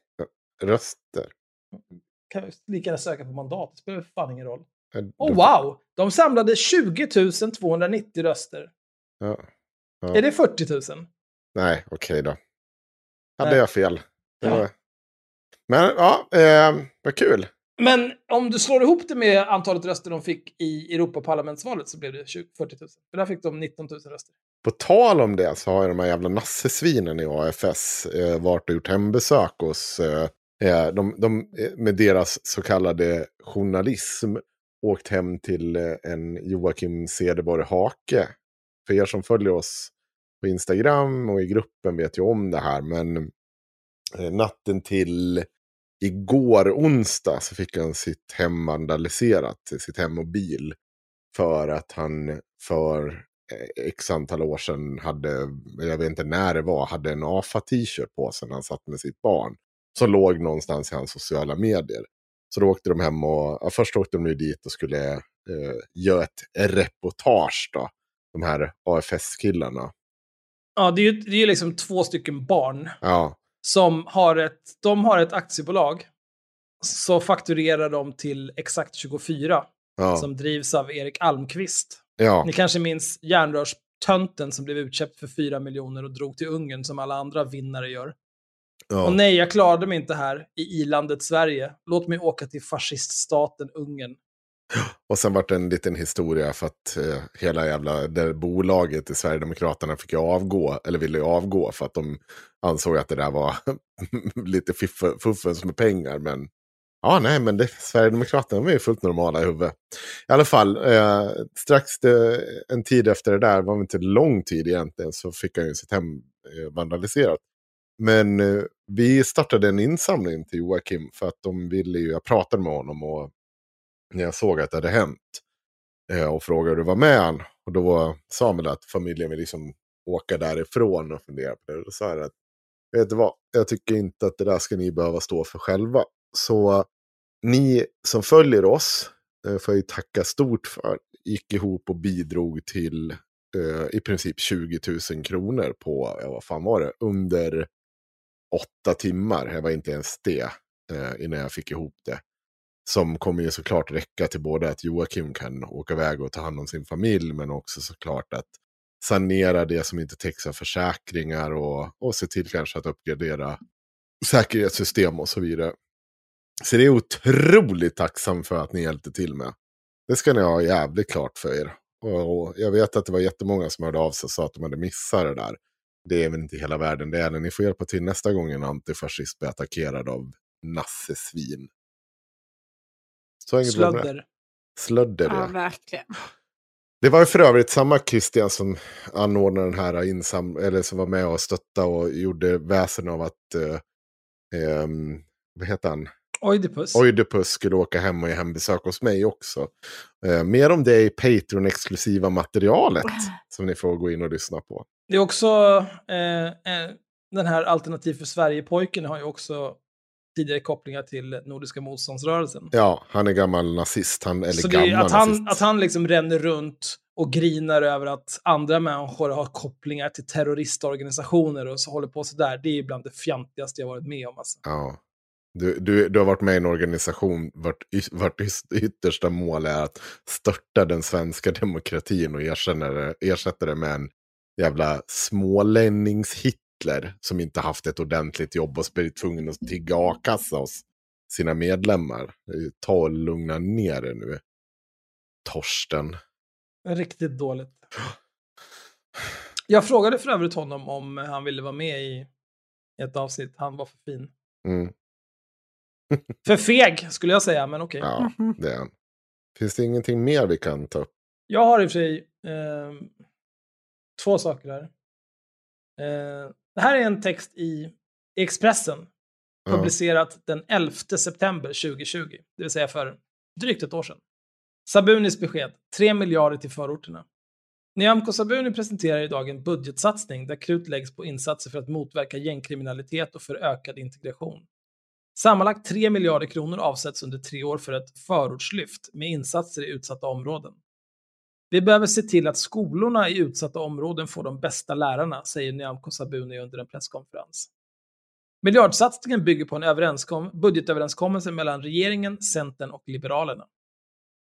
röster. Kan jag lika gärna söka på mandat, det spelar fan ingen roll. Oh wow! De samlade 20 290 röster. Ja. Ja. Är det 40 000? Nej, okej då. Hade Nej. jag fel? Var... Men ja, eh, vad kul. Men om du slår ihop det med antalet röster de fick i Europaparlamentsvalet så blev det 20, 40 000. För där fick de 19 000 röster. På tal om det så har ju de här jävla nassesvinen i AFS eh, varit och gjort hembesök hos... Eh, eh de, de, eh, med deras så kallade journalism åkt hem till eh, en Joakim Cederborg Hake. För er som följer oss på Instagram och i gruppen vet ju om det här. Men natten till igår onsdag så fick han sitt hem vandaliserat, sitt hem och bil. För att han för eh, x antal år sedan hade, jag vet inte när det var, hade en AFA-t-shirt på sig när han satt med sitt barn. Som låg någonstans i hans sociala medier. Så då åkte de hem och, ja, först åkte de ju dit och skulle eh, göra ett reportage då. De här AFS-killarna. Ja, det är ju det är liksom två stycken barn Ja, som har ett, de har ett aktiebolag. Så fakturerar de till Exakt 24 ja, som drivs av Erik Almqvist. ja, Ni kanske minns järnrörstönten som blev utköpt för 4 miljoner och drog till Ungern som alla andra vinnare gör. ja. Och nej, jag klarade mig inte här i ilandet Sverige. Låt mig åka till fasciststaten Ungern. Och sen vart det en liten historia för att eh, hela jävla det bolaget i Sverigedemokraterna fick ju avgå, eller ville ju avgå för att de ansåg att det där var lite fuffens med pengar. Men ja, nej, men det, Sverigedemokraterna var ju fullt normala i huvudet. I alla fall, eh, strax det, en tid efter det där, var det inte lång tid egentligen, så fick han ju sitt hem eh, vandaliserat. Men eh, vi startade en insamling till Joakim för att de ville ju, jag pratade med honom och när jag såg att det hade hänt. Eh, och frågade hur det var med han. Och då sa han väl att familjen vill liksom åka därifrån och fundera på det. Då sa jag att, vet du vad, jag tycker inte att det där ska ni behöva stå för själva. Så ni som följer oss eh, får jag ju tacka stort för. Gick ihop och bidrog till eh, i princip 20 000 kronor på, ja, vad fan var det, under åtta timmar. Jag var inte ens det eh, innan jag fick ihop det. Som kommer ju såklart räcka till både att Joakim kan åka iväg och ta hand om sin familj, men också såklart att sanera det som inte täcks av försäkringar och, och se till kanske att uppgradera säkerhetssystem och så vidare. Så det är otroligt tacksam för att ni hjälpte till med. Det ska ni ha jävligt klart för er. Och, och jag vet att det var jättemånga som hörde av sig och sa att de hade missat det där. Det är väl inte hela världen det är. Ni får hjälpa till nästa gång en antifascist blir attackerad av nassesvin. Så. Slödder. Slödder, Ja, ja. verkligen. Det var ju för övrigt samma Christian som anordnade den här insam eller som var med och stötta och gjorde väsen av att, eh, ehm, vad heter han, Oidipus. Oidipus skulle åka hem och ge hembesök hos mig också. Eh, mer om det i Patreon-exklusiva materialet som ni får gå in och lyssna på. Det är också, eh, eh, den här Alternativ för Sverige-pojken har ju också tidigare kopplingar till Nordiska motståndsrörelsen. Ja, han är gammal nazist, han, eller Så det är, gammal att, han, nazist. att han liksom ränner runt och grinar över att andra människor har kopplingar till terroristorganisationer och så håller på sådär, det är bland det fjantigaste jag varit med om. Alltså. Ja. Du, du, du har varit med i en organisation vart, vart yttersta mål är att störta den svenska demokratin och erkänna det, ersätta det med en jävla smålännings Hitler som inte haft ett ordentligt jobb och blivit tvungen att tigga a-kassa hos sina medlemmar. Ta och lugna ner er nu. Torsten. Riktigt dåligt. Jag frågade för övrigt honom om han ville vara med i ett avsnitt. Han var för fin. Mm. För feg skulle jag säga, men okej. Ja, det är han. Finns det ingenting mer vi kan ta upp? Jag har i och för sig eh, två saker här. Eh, det här är en text i Expressen, Ja. publicerat den 11 september 2020, det vill säga för drygt ett år sedan. Sabunis besked, 3 miljarder till förorterna. Nyamko Sabuni presenterar idag en budgetsatsning där krut läggs på insatser för att motverka gängkriminalitet och för ökad integration. Sammanlagt 3 miljarder kronor avsätts under tre år för ett förortslyft med insatser i utsatta områden. Vi behöver se till att skolorna i utsatta områden får de bästa lärarna, säger Nyamko Sabuni under en presskonferens. Miljardsatsningen bygger på en överenskom- budgetöverenskommelse mellan regeringen, Centern och Liberalerna.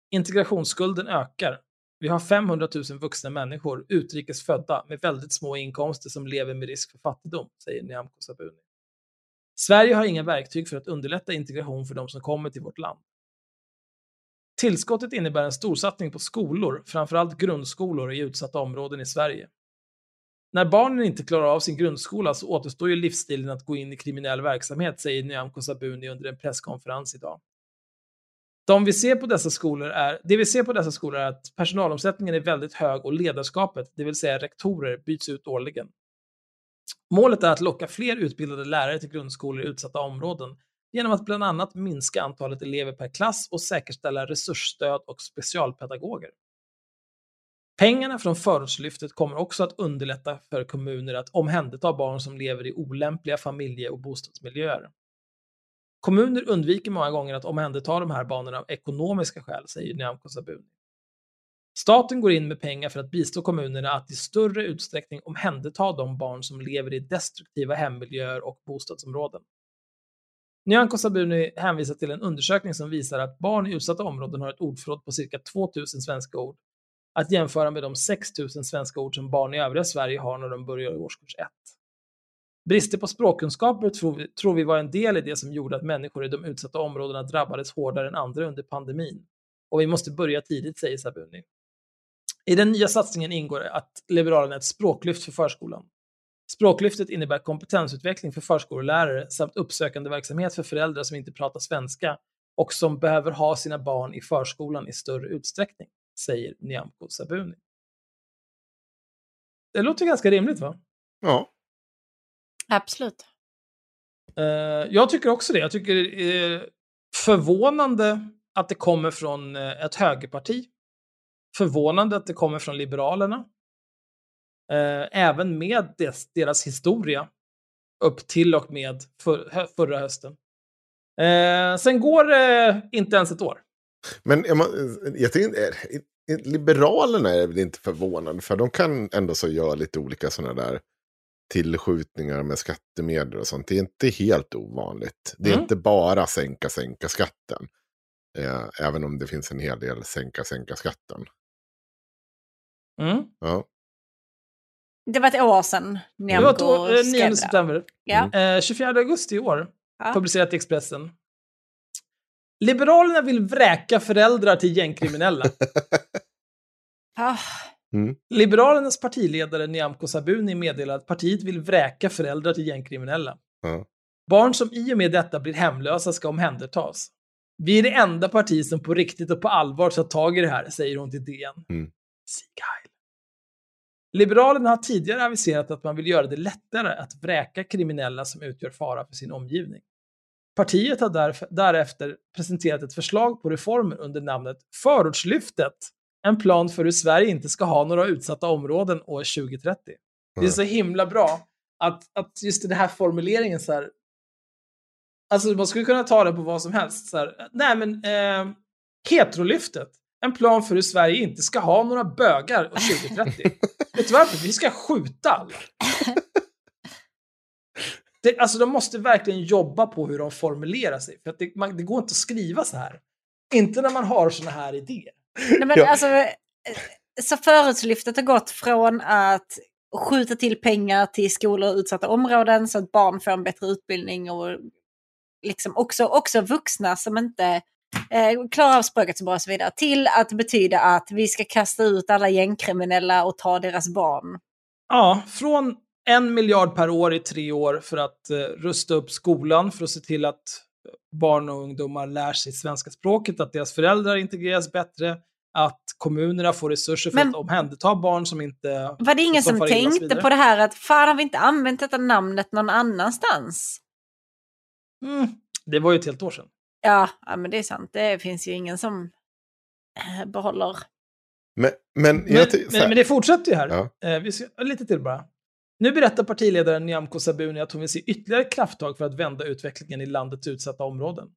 Integrationsskulden ökar. Vi har 500 000 vuxna människor, utrikes födda, med väldigt små inkomster som lever med risk för fattigdom, säger Nyamko Sabuni. Sverige har inga verktyg för att underlätta integration för de som kommer till vårt land. Tillskottet innebär en storsatsning på skolor, framförallt grundskolor i utsatta områden i Sverige. När barnen inte klarar av sin grundskola så återstår ju livsstilen att gå in i kriminell verksamhet, säger Nyamko Sabuni under en presskonferens idag. De vi ser på dessa skolor är, det vi ser på dessa skolor är att personalomsättningen är väldigt hög och ledarskapet, det vill säga rektorer, byts ut årligen. Målet är att locka fler utbildade lärare till grundskolor i utsatta områden genom att bland annat minska antalet elever per klass och säkerställa resursstöd och specialpedagoger. Pengarna från förortslyftet kommer också att underlätta för kommuner att omhänderta barn som lever i olämpliga familje och bostadsmiljöer. Kommuner undviker många gånger att omhänderta de här barnen av ekonomiska skäl, säger Nyamko Sabuni. Staten går in med pengar för att bistå kommunerna att i större utsträckning omhänderta de barn som lever i destruktiva hemmiljöer och bostadsområden. Nyamko Sabuni hänvisar till en undersökning som visar att barn i utsatta områden har ett ordförråd på cirka 2000 svenska ord, att jämföra med de 6000 svenska ord som barn i övriga Sverige har när de börjar i årskurs 1. Brister på språkkunskaper tror vi, tror vi var en del i det som gjorde att människor i de utsatta områdena drabbades hårdare än andra under pandemin. Och vi måste börja tidigt, säger Sabuni. I den nya satsningen ingår att Liberalerna ett språklyft för förskolan. Språklyftet innebär kompetensutveckling för förskollärare samt uppsökande verksamhet för föräldrar som inte pratar svenska och som behöver ha sina barn i förskolan i större utsträckning, säger Nyamko Sabuni. Det låter ganska rimligt, va? Ja. Absolut. Eh, jag tycker också det. Jag tycker det är förvånande att det kommer från eh, ett högerparti. Förvånande att det kommer från Liberalerna. Eh, även med des, deras historia upp till och med för, förra hösten. Eh, sen går det inte ens ett år. Men man, jag tycker, är, Liberalerna är väl inte förvånande, för de kan ändå så göra lite olika sådana där tillskjutningar med skattemedel och sånt. Det är inte helt ovanligt. Det är Mm. inte bara sänka, sänka skatten. Eh, även om det finns en hel del sänka, sänka skatten. Mm. Ja. Det var ett år sedan Det var ett år, eh, 9 skrev det. september. Ja. Eh, 24 augusti i år, Ja. publicerat i Expressen. Liberalerna vill vräka föräldrar till gängkriminella. Ah, Liberalernas partiledare Nyamko Sabuni meddelar att partiet vill vräka föräldrar till gängkriminella. Ja. Barn som i och med detta blir hemlösa ska omhändertas. Vi är det enda parti som på riktigt och på allvar tar tag i det här, säger hon till DN. Mm. Sieg Heil. Liberalerna har tidigare aviserat att man vill göra det lättare att vräka kriminella som utgör fara för sin omgivning. Partiet har därf- därefter presenterat ett förslag på reformer under namnet Förortslyftet, en plan för hur Sverige inte ska ha några utsatta områden år 2030. Det är så himla bra att, att just den här formuleringen så här, Alltså man skulle kunna ta det på vad som helst. Så här, nej men, eh, heterolyftet. En plan för hur Sverige inte ska ha några bögar år 2030. Vet du varför? Vi ska skjuta alla. Det, alltså de måste verkligen jobba på hur de formulerar sig. För att det, man, det går inte att skriva så här. Inte när man har såna här idéer. Nej, men Ja. alltså, eh, så förortslyftet har gått från att skjuta till pengar till skolor i utsatta områden så att barn får en bättre utbildning och liksom också, också vuxna som inte eh, klarar av språket så bra och så vidare. Till att betyda att vi ska kasta ut alla gängkriminella och ta deras barn. Ja, från en miljard per år i tre år för att eh, rusta upp skolan, för att se till att barn och ungdomar lär sig svenska språket, att deras föräldrar integreras bättre, att kommunerna får resurser för Men- att omhänderta barn som inte... Var det ingen som tänkte på det här att fan har vi inte använt detta namnet någon annanstans? Mm, det var ju ett helt år sedan. Ja, ja men det är sant. Det finns ju ingen som eh, behåller... Men, men, Men, men, men det fortsätter ju här. Ja. Eh, vi ska, lite till bara. Nu berättar partiledaren Nyamko Sabuni att hon vill se ytterligare krafttag för att vända utvecklingen i landets utsatta områden.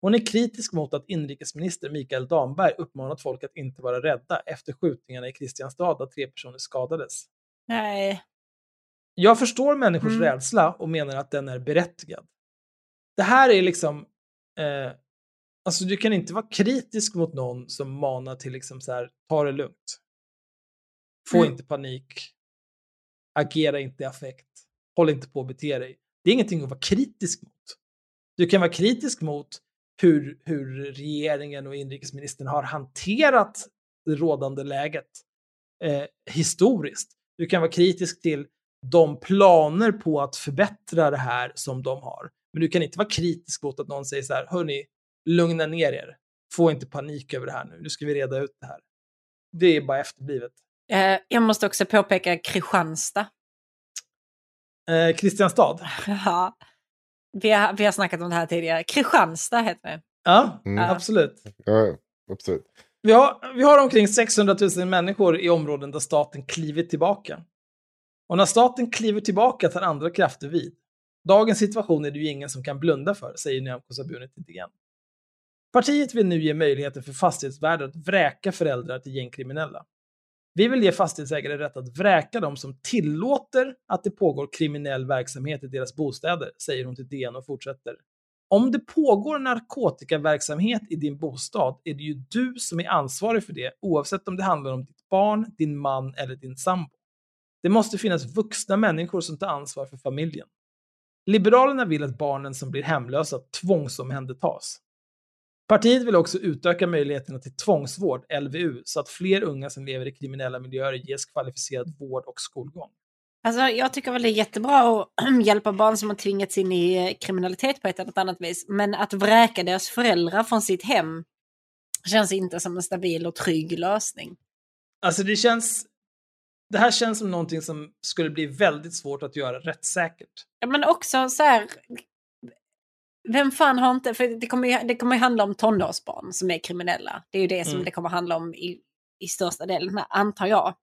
Hon är kritisk mot att inrikesminister Mikael Damberg uppmanat folk att inte vara rädda efter skjutningarna i Kristianstad där tre personer skadades. Nej. Jag förstår människors Mm. rädsla och menar att den är berättigad. Det här är liksom, eh, alltså du kan inte vara kritisk mot någon som manar till liksom så här, ta det lugnt. Få Mm. inte panik. Agera inte i affekt. Håll inte på att bete dig. Det är ingenting att vara kritisk mot. Du kan vara kritisk mot hur, hur regeringen och inrikesministern har hanterat det rådande läget eh, historiskt. Du kan vara kritisk till de planer på att förbättra det här som de har. Men du kan inte vara kritisk mot att någon säger så här, hörni, lugna ner er. Få inte panik över det här nu, nu ska vi reda ut det här. Det är bara efterblivet. Eh, jag måste också påpeka Kristianstad. Eh, Kristianstad. Ja. Vi har, vi har snackat om det här tidigare. Kristianstad heter det. Ja, Mm. absolut. ja, absolut. Vi har, vi har omkring 600 000 människor i områden där staten klivit tillbaka. Och när staten kliver tillbaka tar andra krafter vid. Dagens situation är det ju ingen som kan blunda för, säger Nyamko Sabuni till DN. Partiet vill nu ge möjligheter för fastighetsvärdar att vräka föräldrar till gängkriminella. Vi vill ge fastighetsägare rätt att vräka dem som tillåter att det pågår kriminell verksamhet i deras bostäder, säger hon till DN och fortsätter. Om det pågår narkotikaverksamhet i din bostad är det ju du som är ansvarig för det, oavsett om det handlar om ditt barn, din man eller din sambo. Det måste finnas vuxna människor som tar ansvar för familjen. Liberalerna vill att barnen som blir hemlösa tvångsomhändertas. Partiet vill också utöka möjligheterna till tvångsvård, LVU, så att fler unga som lever i kriminella miljöer ges kvalificerad vård och skolgång. Alltså, jag tycker väl det är jättebra att hjälpa barn som har tvingats in i eh, kriminalitet på ett eller annat vis. Men att vräka deras föräldrar från sitt hem känns inte som en stabil och trygg lösning. Alltså det känns... Det här känns som någonting som skulle bli väldigt svårt att göra rättssäkert. Ja, Men också så här... Vem fan har inte... För det kommer, ju, det kommer ju handla om tonårsbarn som är kriminella. Det är ju det som Mm. det kommer handla om i, i största delen, antar jag.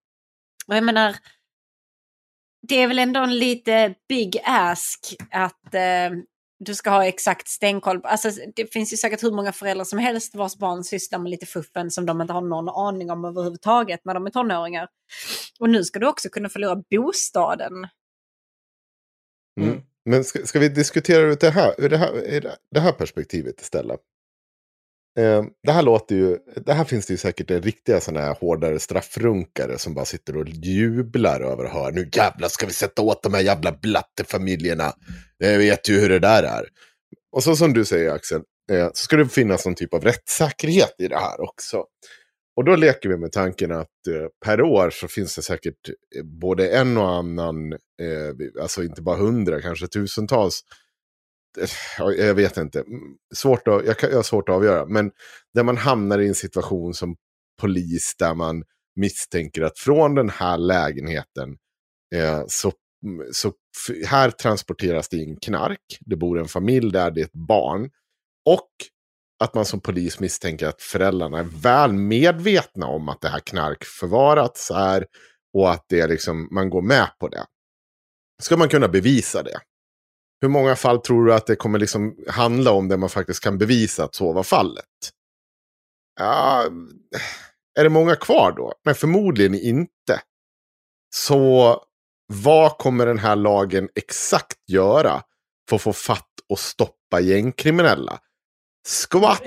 Och jag menar... Det är väl ändå en lite big ask att eh, du ska ha exakt stenkoll. Alltså, det finns ju säkert hur många föräldrar som helst vars barn sysslar med lite fuffen som de inte har någon aning om överhuvudtaget när de är tonåringar. Och nu ska du också kunna förlora bostaden. Mm. Mm. Men ska, ska vi diskutera ur det här, ur det här, ur det här perspektivet istället? Eh, det här låter ju, det här finns det ju säkert en riktiga sådana här hårdare straffrunkare som bara sitter och jublar över att höra nu jävlar ska vi sätta åt de här jävla blattefamiljerna. Jag vet ju hur det där är. Och så som du säger Axel, eh, så ska det finnas någon typ av rättssäkerhet i det här också. Och då leker vi med tanken att eh, per år så finns det säkert eh, både en och annan, eh, alltså inte bara hundra, kanske tusentals. Jag vet inte, mm, svårt att, jag, kan, jag har svårt att avgöra. Men där man hamnar i en situation som polis där man misstänker att från den här lägenheten eh, så, mm, så här transporteras det in knark. Det bor en familj där, det är ett barn. Och att man som polis misstänker att föräldrarna är väl medvetna om att det här knark förvarats här och att det är liksom, man går med på det. Ska man kunna bevisa det? Hur många fall tror du att det kommer liksom handla om där man faktiskt kan bevisa att så var fallet? Ja, är det många kvar då? Men förmodligen inte. Så vad kommer den här lagen exakt göra för att få fatt och stoppa gängkriminella? Skvatt.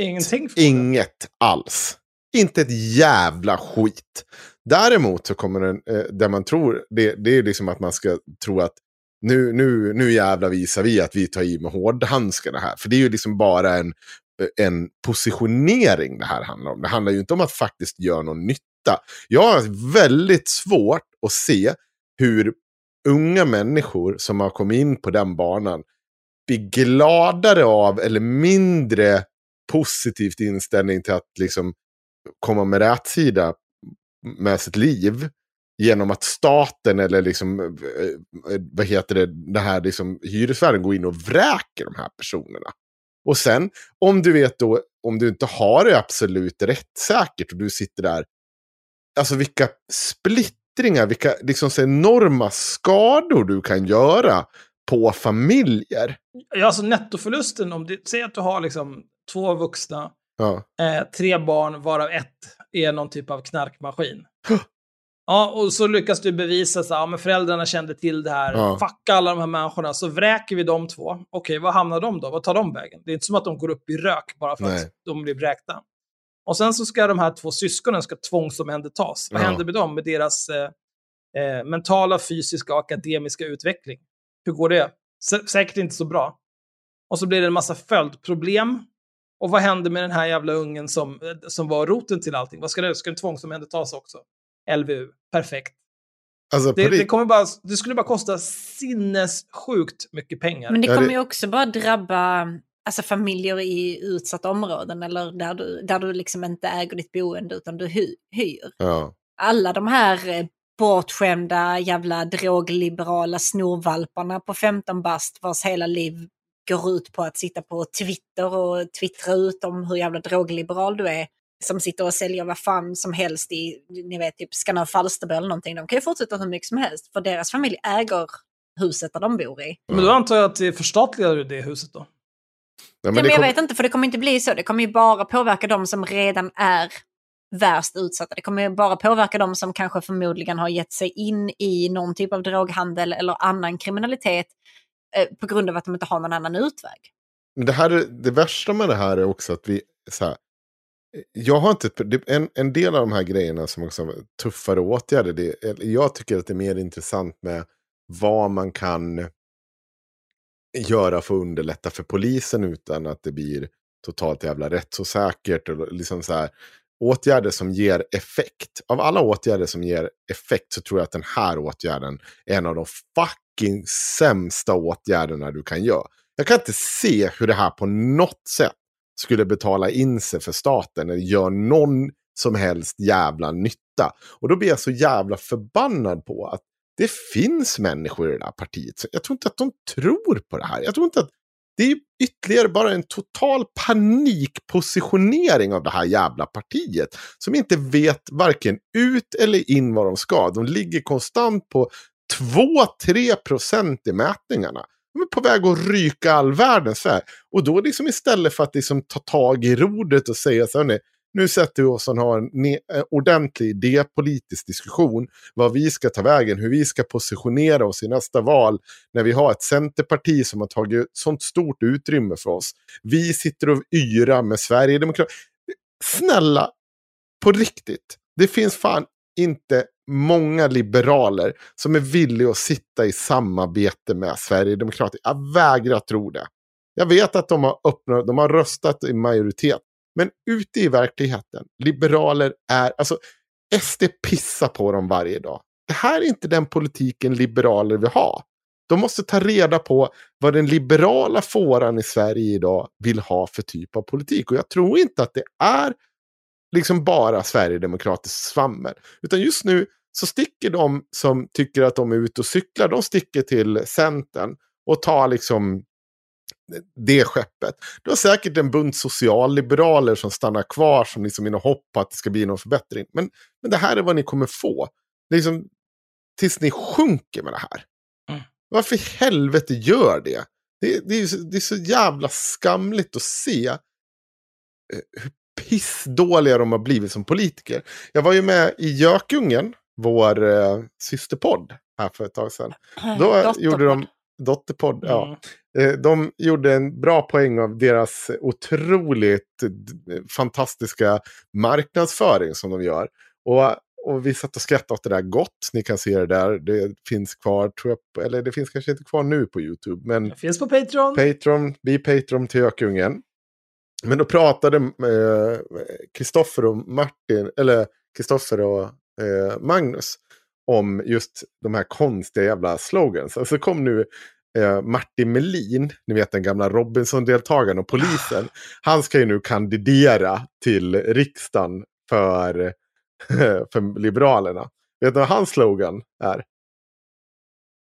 Inget alls. Inte ett jävla skit. Däremot så kommer den, eh, där man tror, det, det är liksom att man ska tro att nu, nu, nu jävlar visar vi att vi tar i med hårdhandskarna här. För det är ju liksom bara en, en positionering det här handlar om. Det handlar ju inte om att faktiskt göra någon nytta. Jag har väldigt svårt att se hur unga människor som har kommit in på den banan blir gladare av eller mindre positivt inställning till att liksom komma med rätsida med sitt liv genom att staten eller liksom, eh, eh, vad heter det, det här liksom, hyresvärden går in och vräker de här personerna. Och sen, om du vet då, om du inte har det absolut rättssäkert och du sitter där, alltså vilka splittringar, vilka liksom så enorma skador du kan göra på familjer. Ja, alltså nettoförlusten, om du säger att du har liksom två vuxna, Ja. eh, tre barn, varav ett är någon typ av knarkmaskin. Ja, och så lyckas du bevisa att ja, men föräldrarna kände till det här. Ja. Fuck alla de här människorna, så vräker vi de två. Okej, vad hamnar de då? Vad tar de vägen? Det är inte som att de går upp i rök bara för Nej. att de blir vräkta. Och sen så ska de här två syskonen ska tvångsomhändertas. Vad Ja. händer med dem? Med deras eh, eh, mentala, fysiska och akademiska utveckling? Hur går det? Sä- säkert inte så bra. Och så blir det en massa följdproblem. Och vad händer med den här jävla ungen som, eh, som var roten till allting? Vad ska det? Ska den tvångsomhändertas också? LVU. Perfekt. Alltså, Det, det, kommer bara, det skulle bara kosta sinnessjukt mycket pengar. Men det kommer ju också bara drabba alltså, familjer i utsatta områden eller där du, där du liksom inte äger ditt boende utan du hy, hyr. ja. Alla de här eh, bortskämda jävla drogliberala snorvalparna på 15 bast vars hela liv går ut på att sitta på Twitter och twittra ut om hur jävla drogliberal du är. Som sitter och säljer vad fan som helst i, ni vet, typ Skanör Falsterbo eller någonting. De kan ju fortsätta hur mycket som helst för deras familj äger huset där de bor i. Men då antar jag att det förstatligar det huset då. Ja, Ja, men men det jag kom- vet inte, för det kommer inte bli så. Det kommer ju bara påverka de som redan är värst utsatta. Det kommer ju bara påverka de som kanske förmodligen har gett sig in i någon typ av droghandel eller annan kriminalitet eh, på grund av att de inte har någon annan utväg. Men det, här, är- det värsta med det här är också att vi... Så här, jag har inte... En, en del av de här grejerna som också är tuffare åtgärder. Det, jag tycker att det är mer intressant med vad man kan göra för att underlätta för polisen utan att det blir totalt jävla rättsosäkert. Och liksom så här, åtgärder som ger effekt. Av alla åtgärder som ger effekt så tror jag att den här åtgärden är en av de fucking sämsta åtgärderna du kan göra. Jag kan inte se hur det här på något sätt skulle betala in sig för staten eller gör någon som helst jävla nytta. Och då blir jag så jävla förbannad på att det finns människor i det här partiet. Så jag tror inte att de tror på det här. Jag tror inte att det är ytterligare bara en total panikpositionering av det här jävla partiet. Som inte vet varken ut eller in vad de ska. De ligger konstant på 2-3 procent i mätningarna. Är på väg att ryka all världen så här. Och då liksom istället för att liksom ta tag i rodret och säga så här, nu sätter vi oss och har en eh, ordentlig idépolitisk diskussion. Vad vi ska ta vägen, hur vi ska positionera oss i nästa val. När vi har ett centerparti som har tagit sånt stort utrymme för oss. Vi sitter och yrar med Sverigedemokraterna. Snälla, på riktigt. Det finns fan inte många liberaler som är villiga att sitta i samarbete med Sverigedemokraterna. Jag vägrar tro det. Jag vet att de har, öppnat, de har röstat i majoritet. Men ute i verkligheten, liberaler är... Alltså, SD pissar på dem varje dag. Det här är inte den politiken liberaler vill ha. De måste ta reda på vad den liberala fåran i Sverige idag vill ha för typ av politik. Och jag tror inte att det är liksom bara Sverigedemokratiskt svammel. Utan just nu så sticker de som tycker att de är ute och cyklar, de sticker till Centern och tar liksom det skeppet. Du har säkert en bunt socialliberaler som stannar kvar som liksom i något hopp på att det ska bli någon förbättring. Men, men det här är vad ni kommer få. Liksom, tills ni sjunker med det här. Mm. Varför i helvete gör det? Det, det, är, så- det är så jävla skamligt att se eh, hur pissdåliga de har blivit som politiker. Jag var ju med i Gökungen, vår eh, systerpodd, här för ett tag sedan. Då gjorde de Dotterpodd, ja. Mm. Eh, De gjorde en bra poäng av deras otroligt fantastiska marknadsföring som de gör. Och, och vi satt och skrattade åt det där gott. Ni kan se det där. Det finns kvar, tror jag, eller det finns kanske inte kvar nu på YouTube. Men Det finns på Patreon. Patreon, bli Patreon till Gökungen. Men då pratade eh, Kristoffer och Martin, eller Kristoffer och eh, Magnus om just de här konstiga jävla slogans. Och så kom nu eh, Martin Melin, ni vet den gamla Robinson-deltagaren och polisen. Han ska ju nu kandidera till riksdagen för, för Liberalerna. Vet du vad hans slogan är?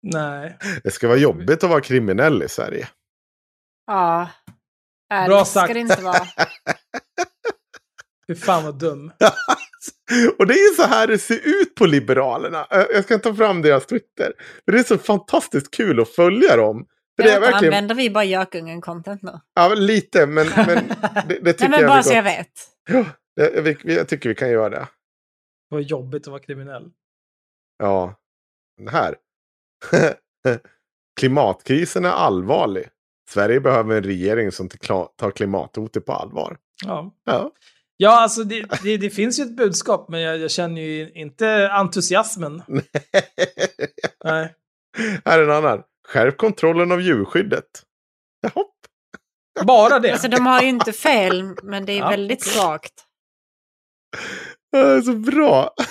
Nej. Det ska vara jobbigt att vara kriminell i Sverige. Ja. Äh, Bra det ska sagt. det inte vara. Fy fan vad dum. Och det är ju så här det ser ut på Liberalerna. Jag ska ta fram deras Twitter. Det är så fantastiskt kul att följa dem. För det är verkligen, Använder vi bara Gökungen-content nu? ja, men lite, men, men det, det tycker Nej, men jag bara så jag vet. Ja, det, vi, vi- jag tycker vi kan göra det. Vad jobbigt att vara kriminell. Ja, den här. Klimatkrisen är allvarlig. Sverige behöver en regering som tar tar klimathotet på allvar. Ja. Ja. Ja, alltså det, det, det finns ju ett budskap, men jag, jag känner ju inte entusiasmen. Nej. här är en annan. Skärp kontrollen av djurskyddet. Jaha. Bara det. Alltså de har ju inte fel, men det är Ja, väldigt svagt. Det är så bra.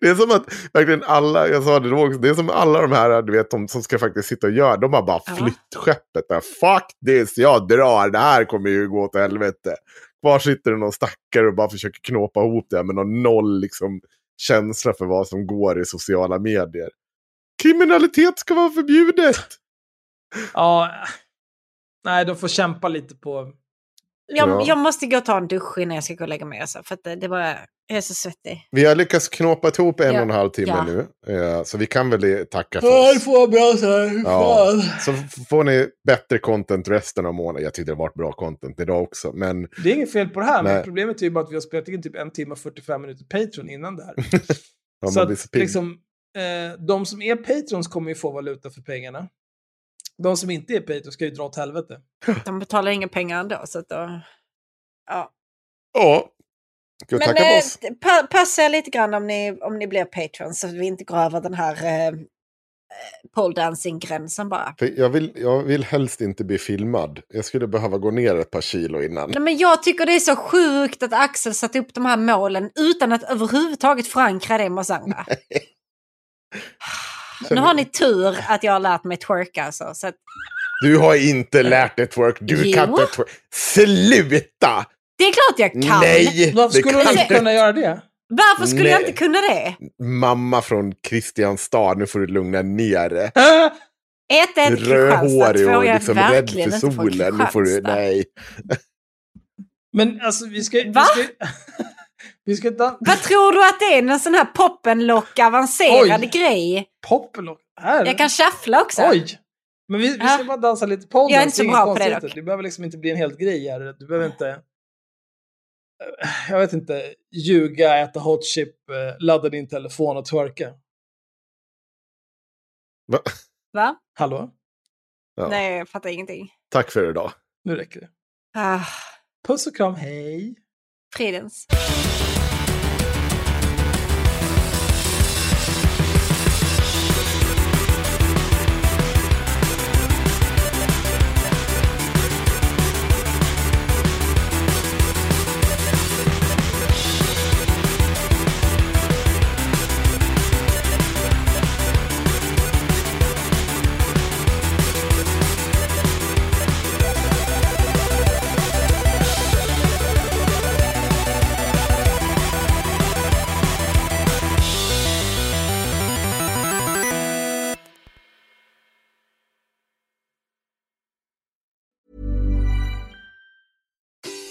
Det är som att verkligen alla, jag sa det då också, det är som alla de här du vet, de som ska faktiskt sitta och göra, de har bara flytt skeppet. Där. Fuck this, jag drar, det här kommer ju gå åt helvete. Kvar sitter det någon stackare och bara försöker knåpa ihop det här med någon noll liksom, känsla för vad som går i sociala medier. Kriminalitet ska vara förbjudet! Ja. Nej, de får kämpa lite på... Jag, Ja. jag måste gå och ta en dusch innan jag ska gå och lägga mig. Alltså, för att det, det var, jag är så svettig. Vi har lyckats knåpa ihop en Ja. och en halv timme Ja. nu, eh, så vi kan väl tacka för oss. får bra så här. Ja, så får ni bättre content resten av månaden. Jag tyckte det var ett bra content idag också. Men Det är inget fel på det här, men Nej. problemet är ju bara att vi har spelat in typ en timme och 45 minuter Patreon innan det här. ja, så så att liksom, eh, de som är Patrons kommer ju få valuta för pengarna. De som inte är Patrons ska ju dra åt helvete. De betalar inga pengar ändå. Så att då, ja. Ja. Ska Men tacka eh, oss? pa passa er lite grann om ni, om ni blir patrons så att vi inte går över den här eh, eh, pole dancing-gränsen bara. För jag, vill, jag vill helst inte bli filmad. Jag skulle behöva gå ner ett par kilo innan. Nej, men jag tycker det är så sjukt att Axel satte upp de här målen utan att överhuvudtaget förankra det med oss andra. Nu har ni tur att jag har lärt mig twerka alltså. Så att, Du har inte lärt dig twerk. Du Jo. kan inte twerk. Sluta! det är klart jag kan! Nej! Varför skulle du inte kunna göra det? Varför skulle jag Nej. inte kunna det? Mamma från Kristianstad, nu får du lugna ner dig. Ett Kristianstad, Rödhårig och jag liksom rädd för solen. Nu får du, nej. Men alltså, vi ska... Va? Vi ska, vi ska dan- Vad tror du att det är? Någon sån här poppenlock avancerad Oj. grej? Poppelock. Här. Jag kan sjaffla också. Oj! Men vi, vi ska Ja. bara dansa lite pole Jag är inte så bra på det dock. Det behöver liksom inte bli en helt grej här. Du behöver inte... Jag vet inte. Ljuga, äta hot chip, eh, ladda din telefon och twerka. Va? Va? Hallå? Ja. Nej, jag fattar ingenting. Tack för idag. Nu räcker det. Ah, Puss och kram, hej! fridens.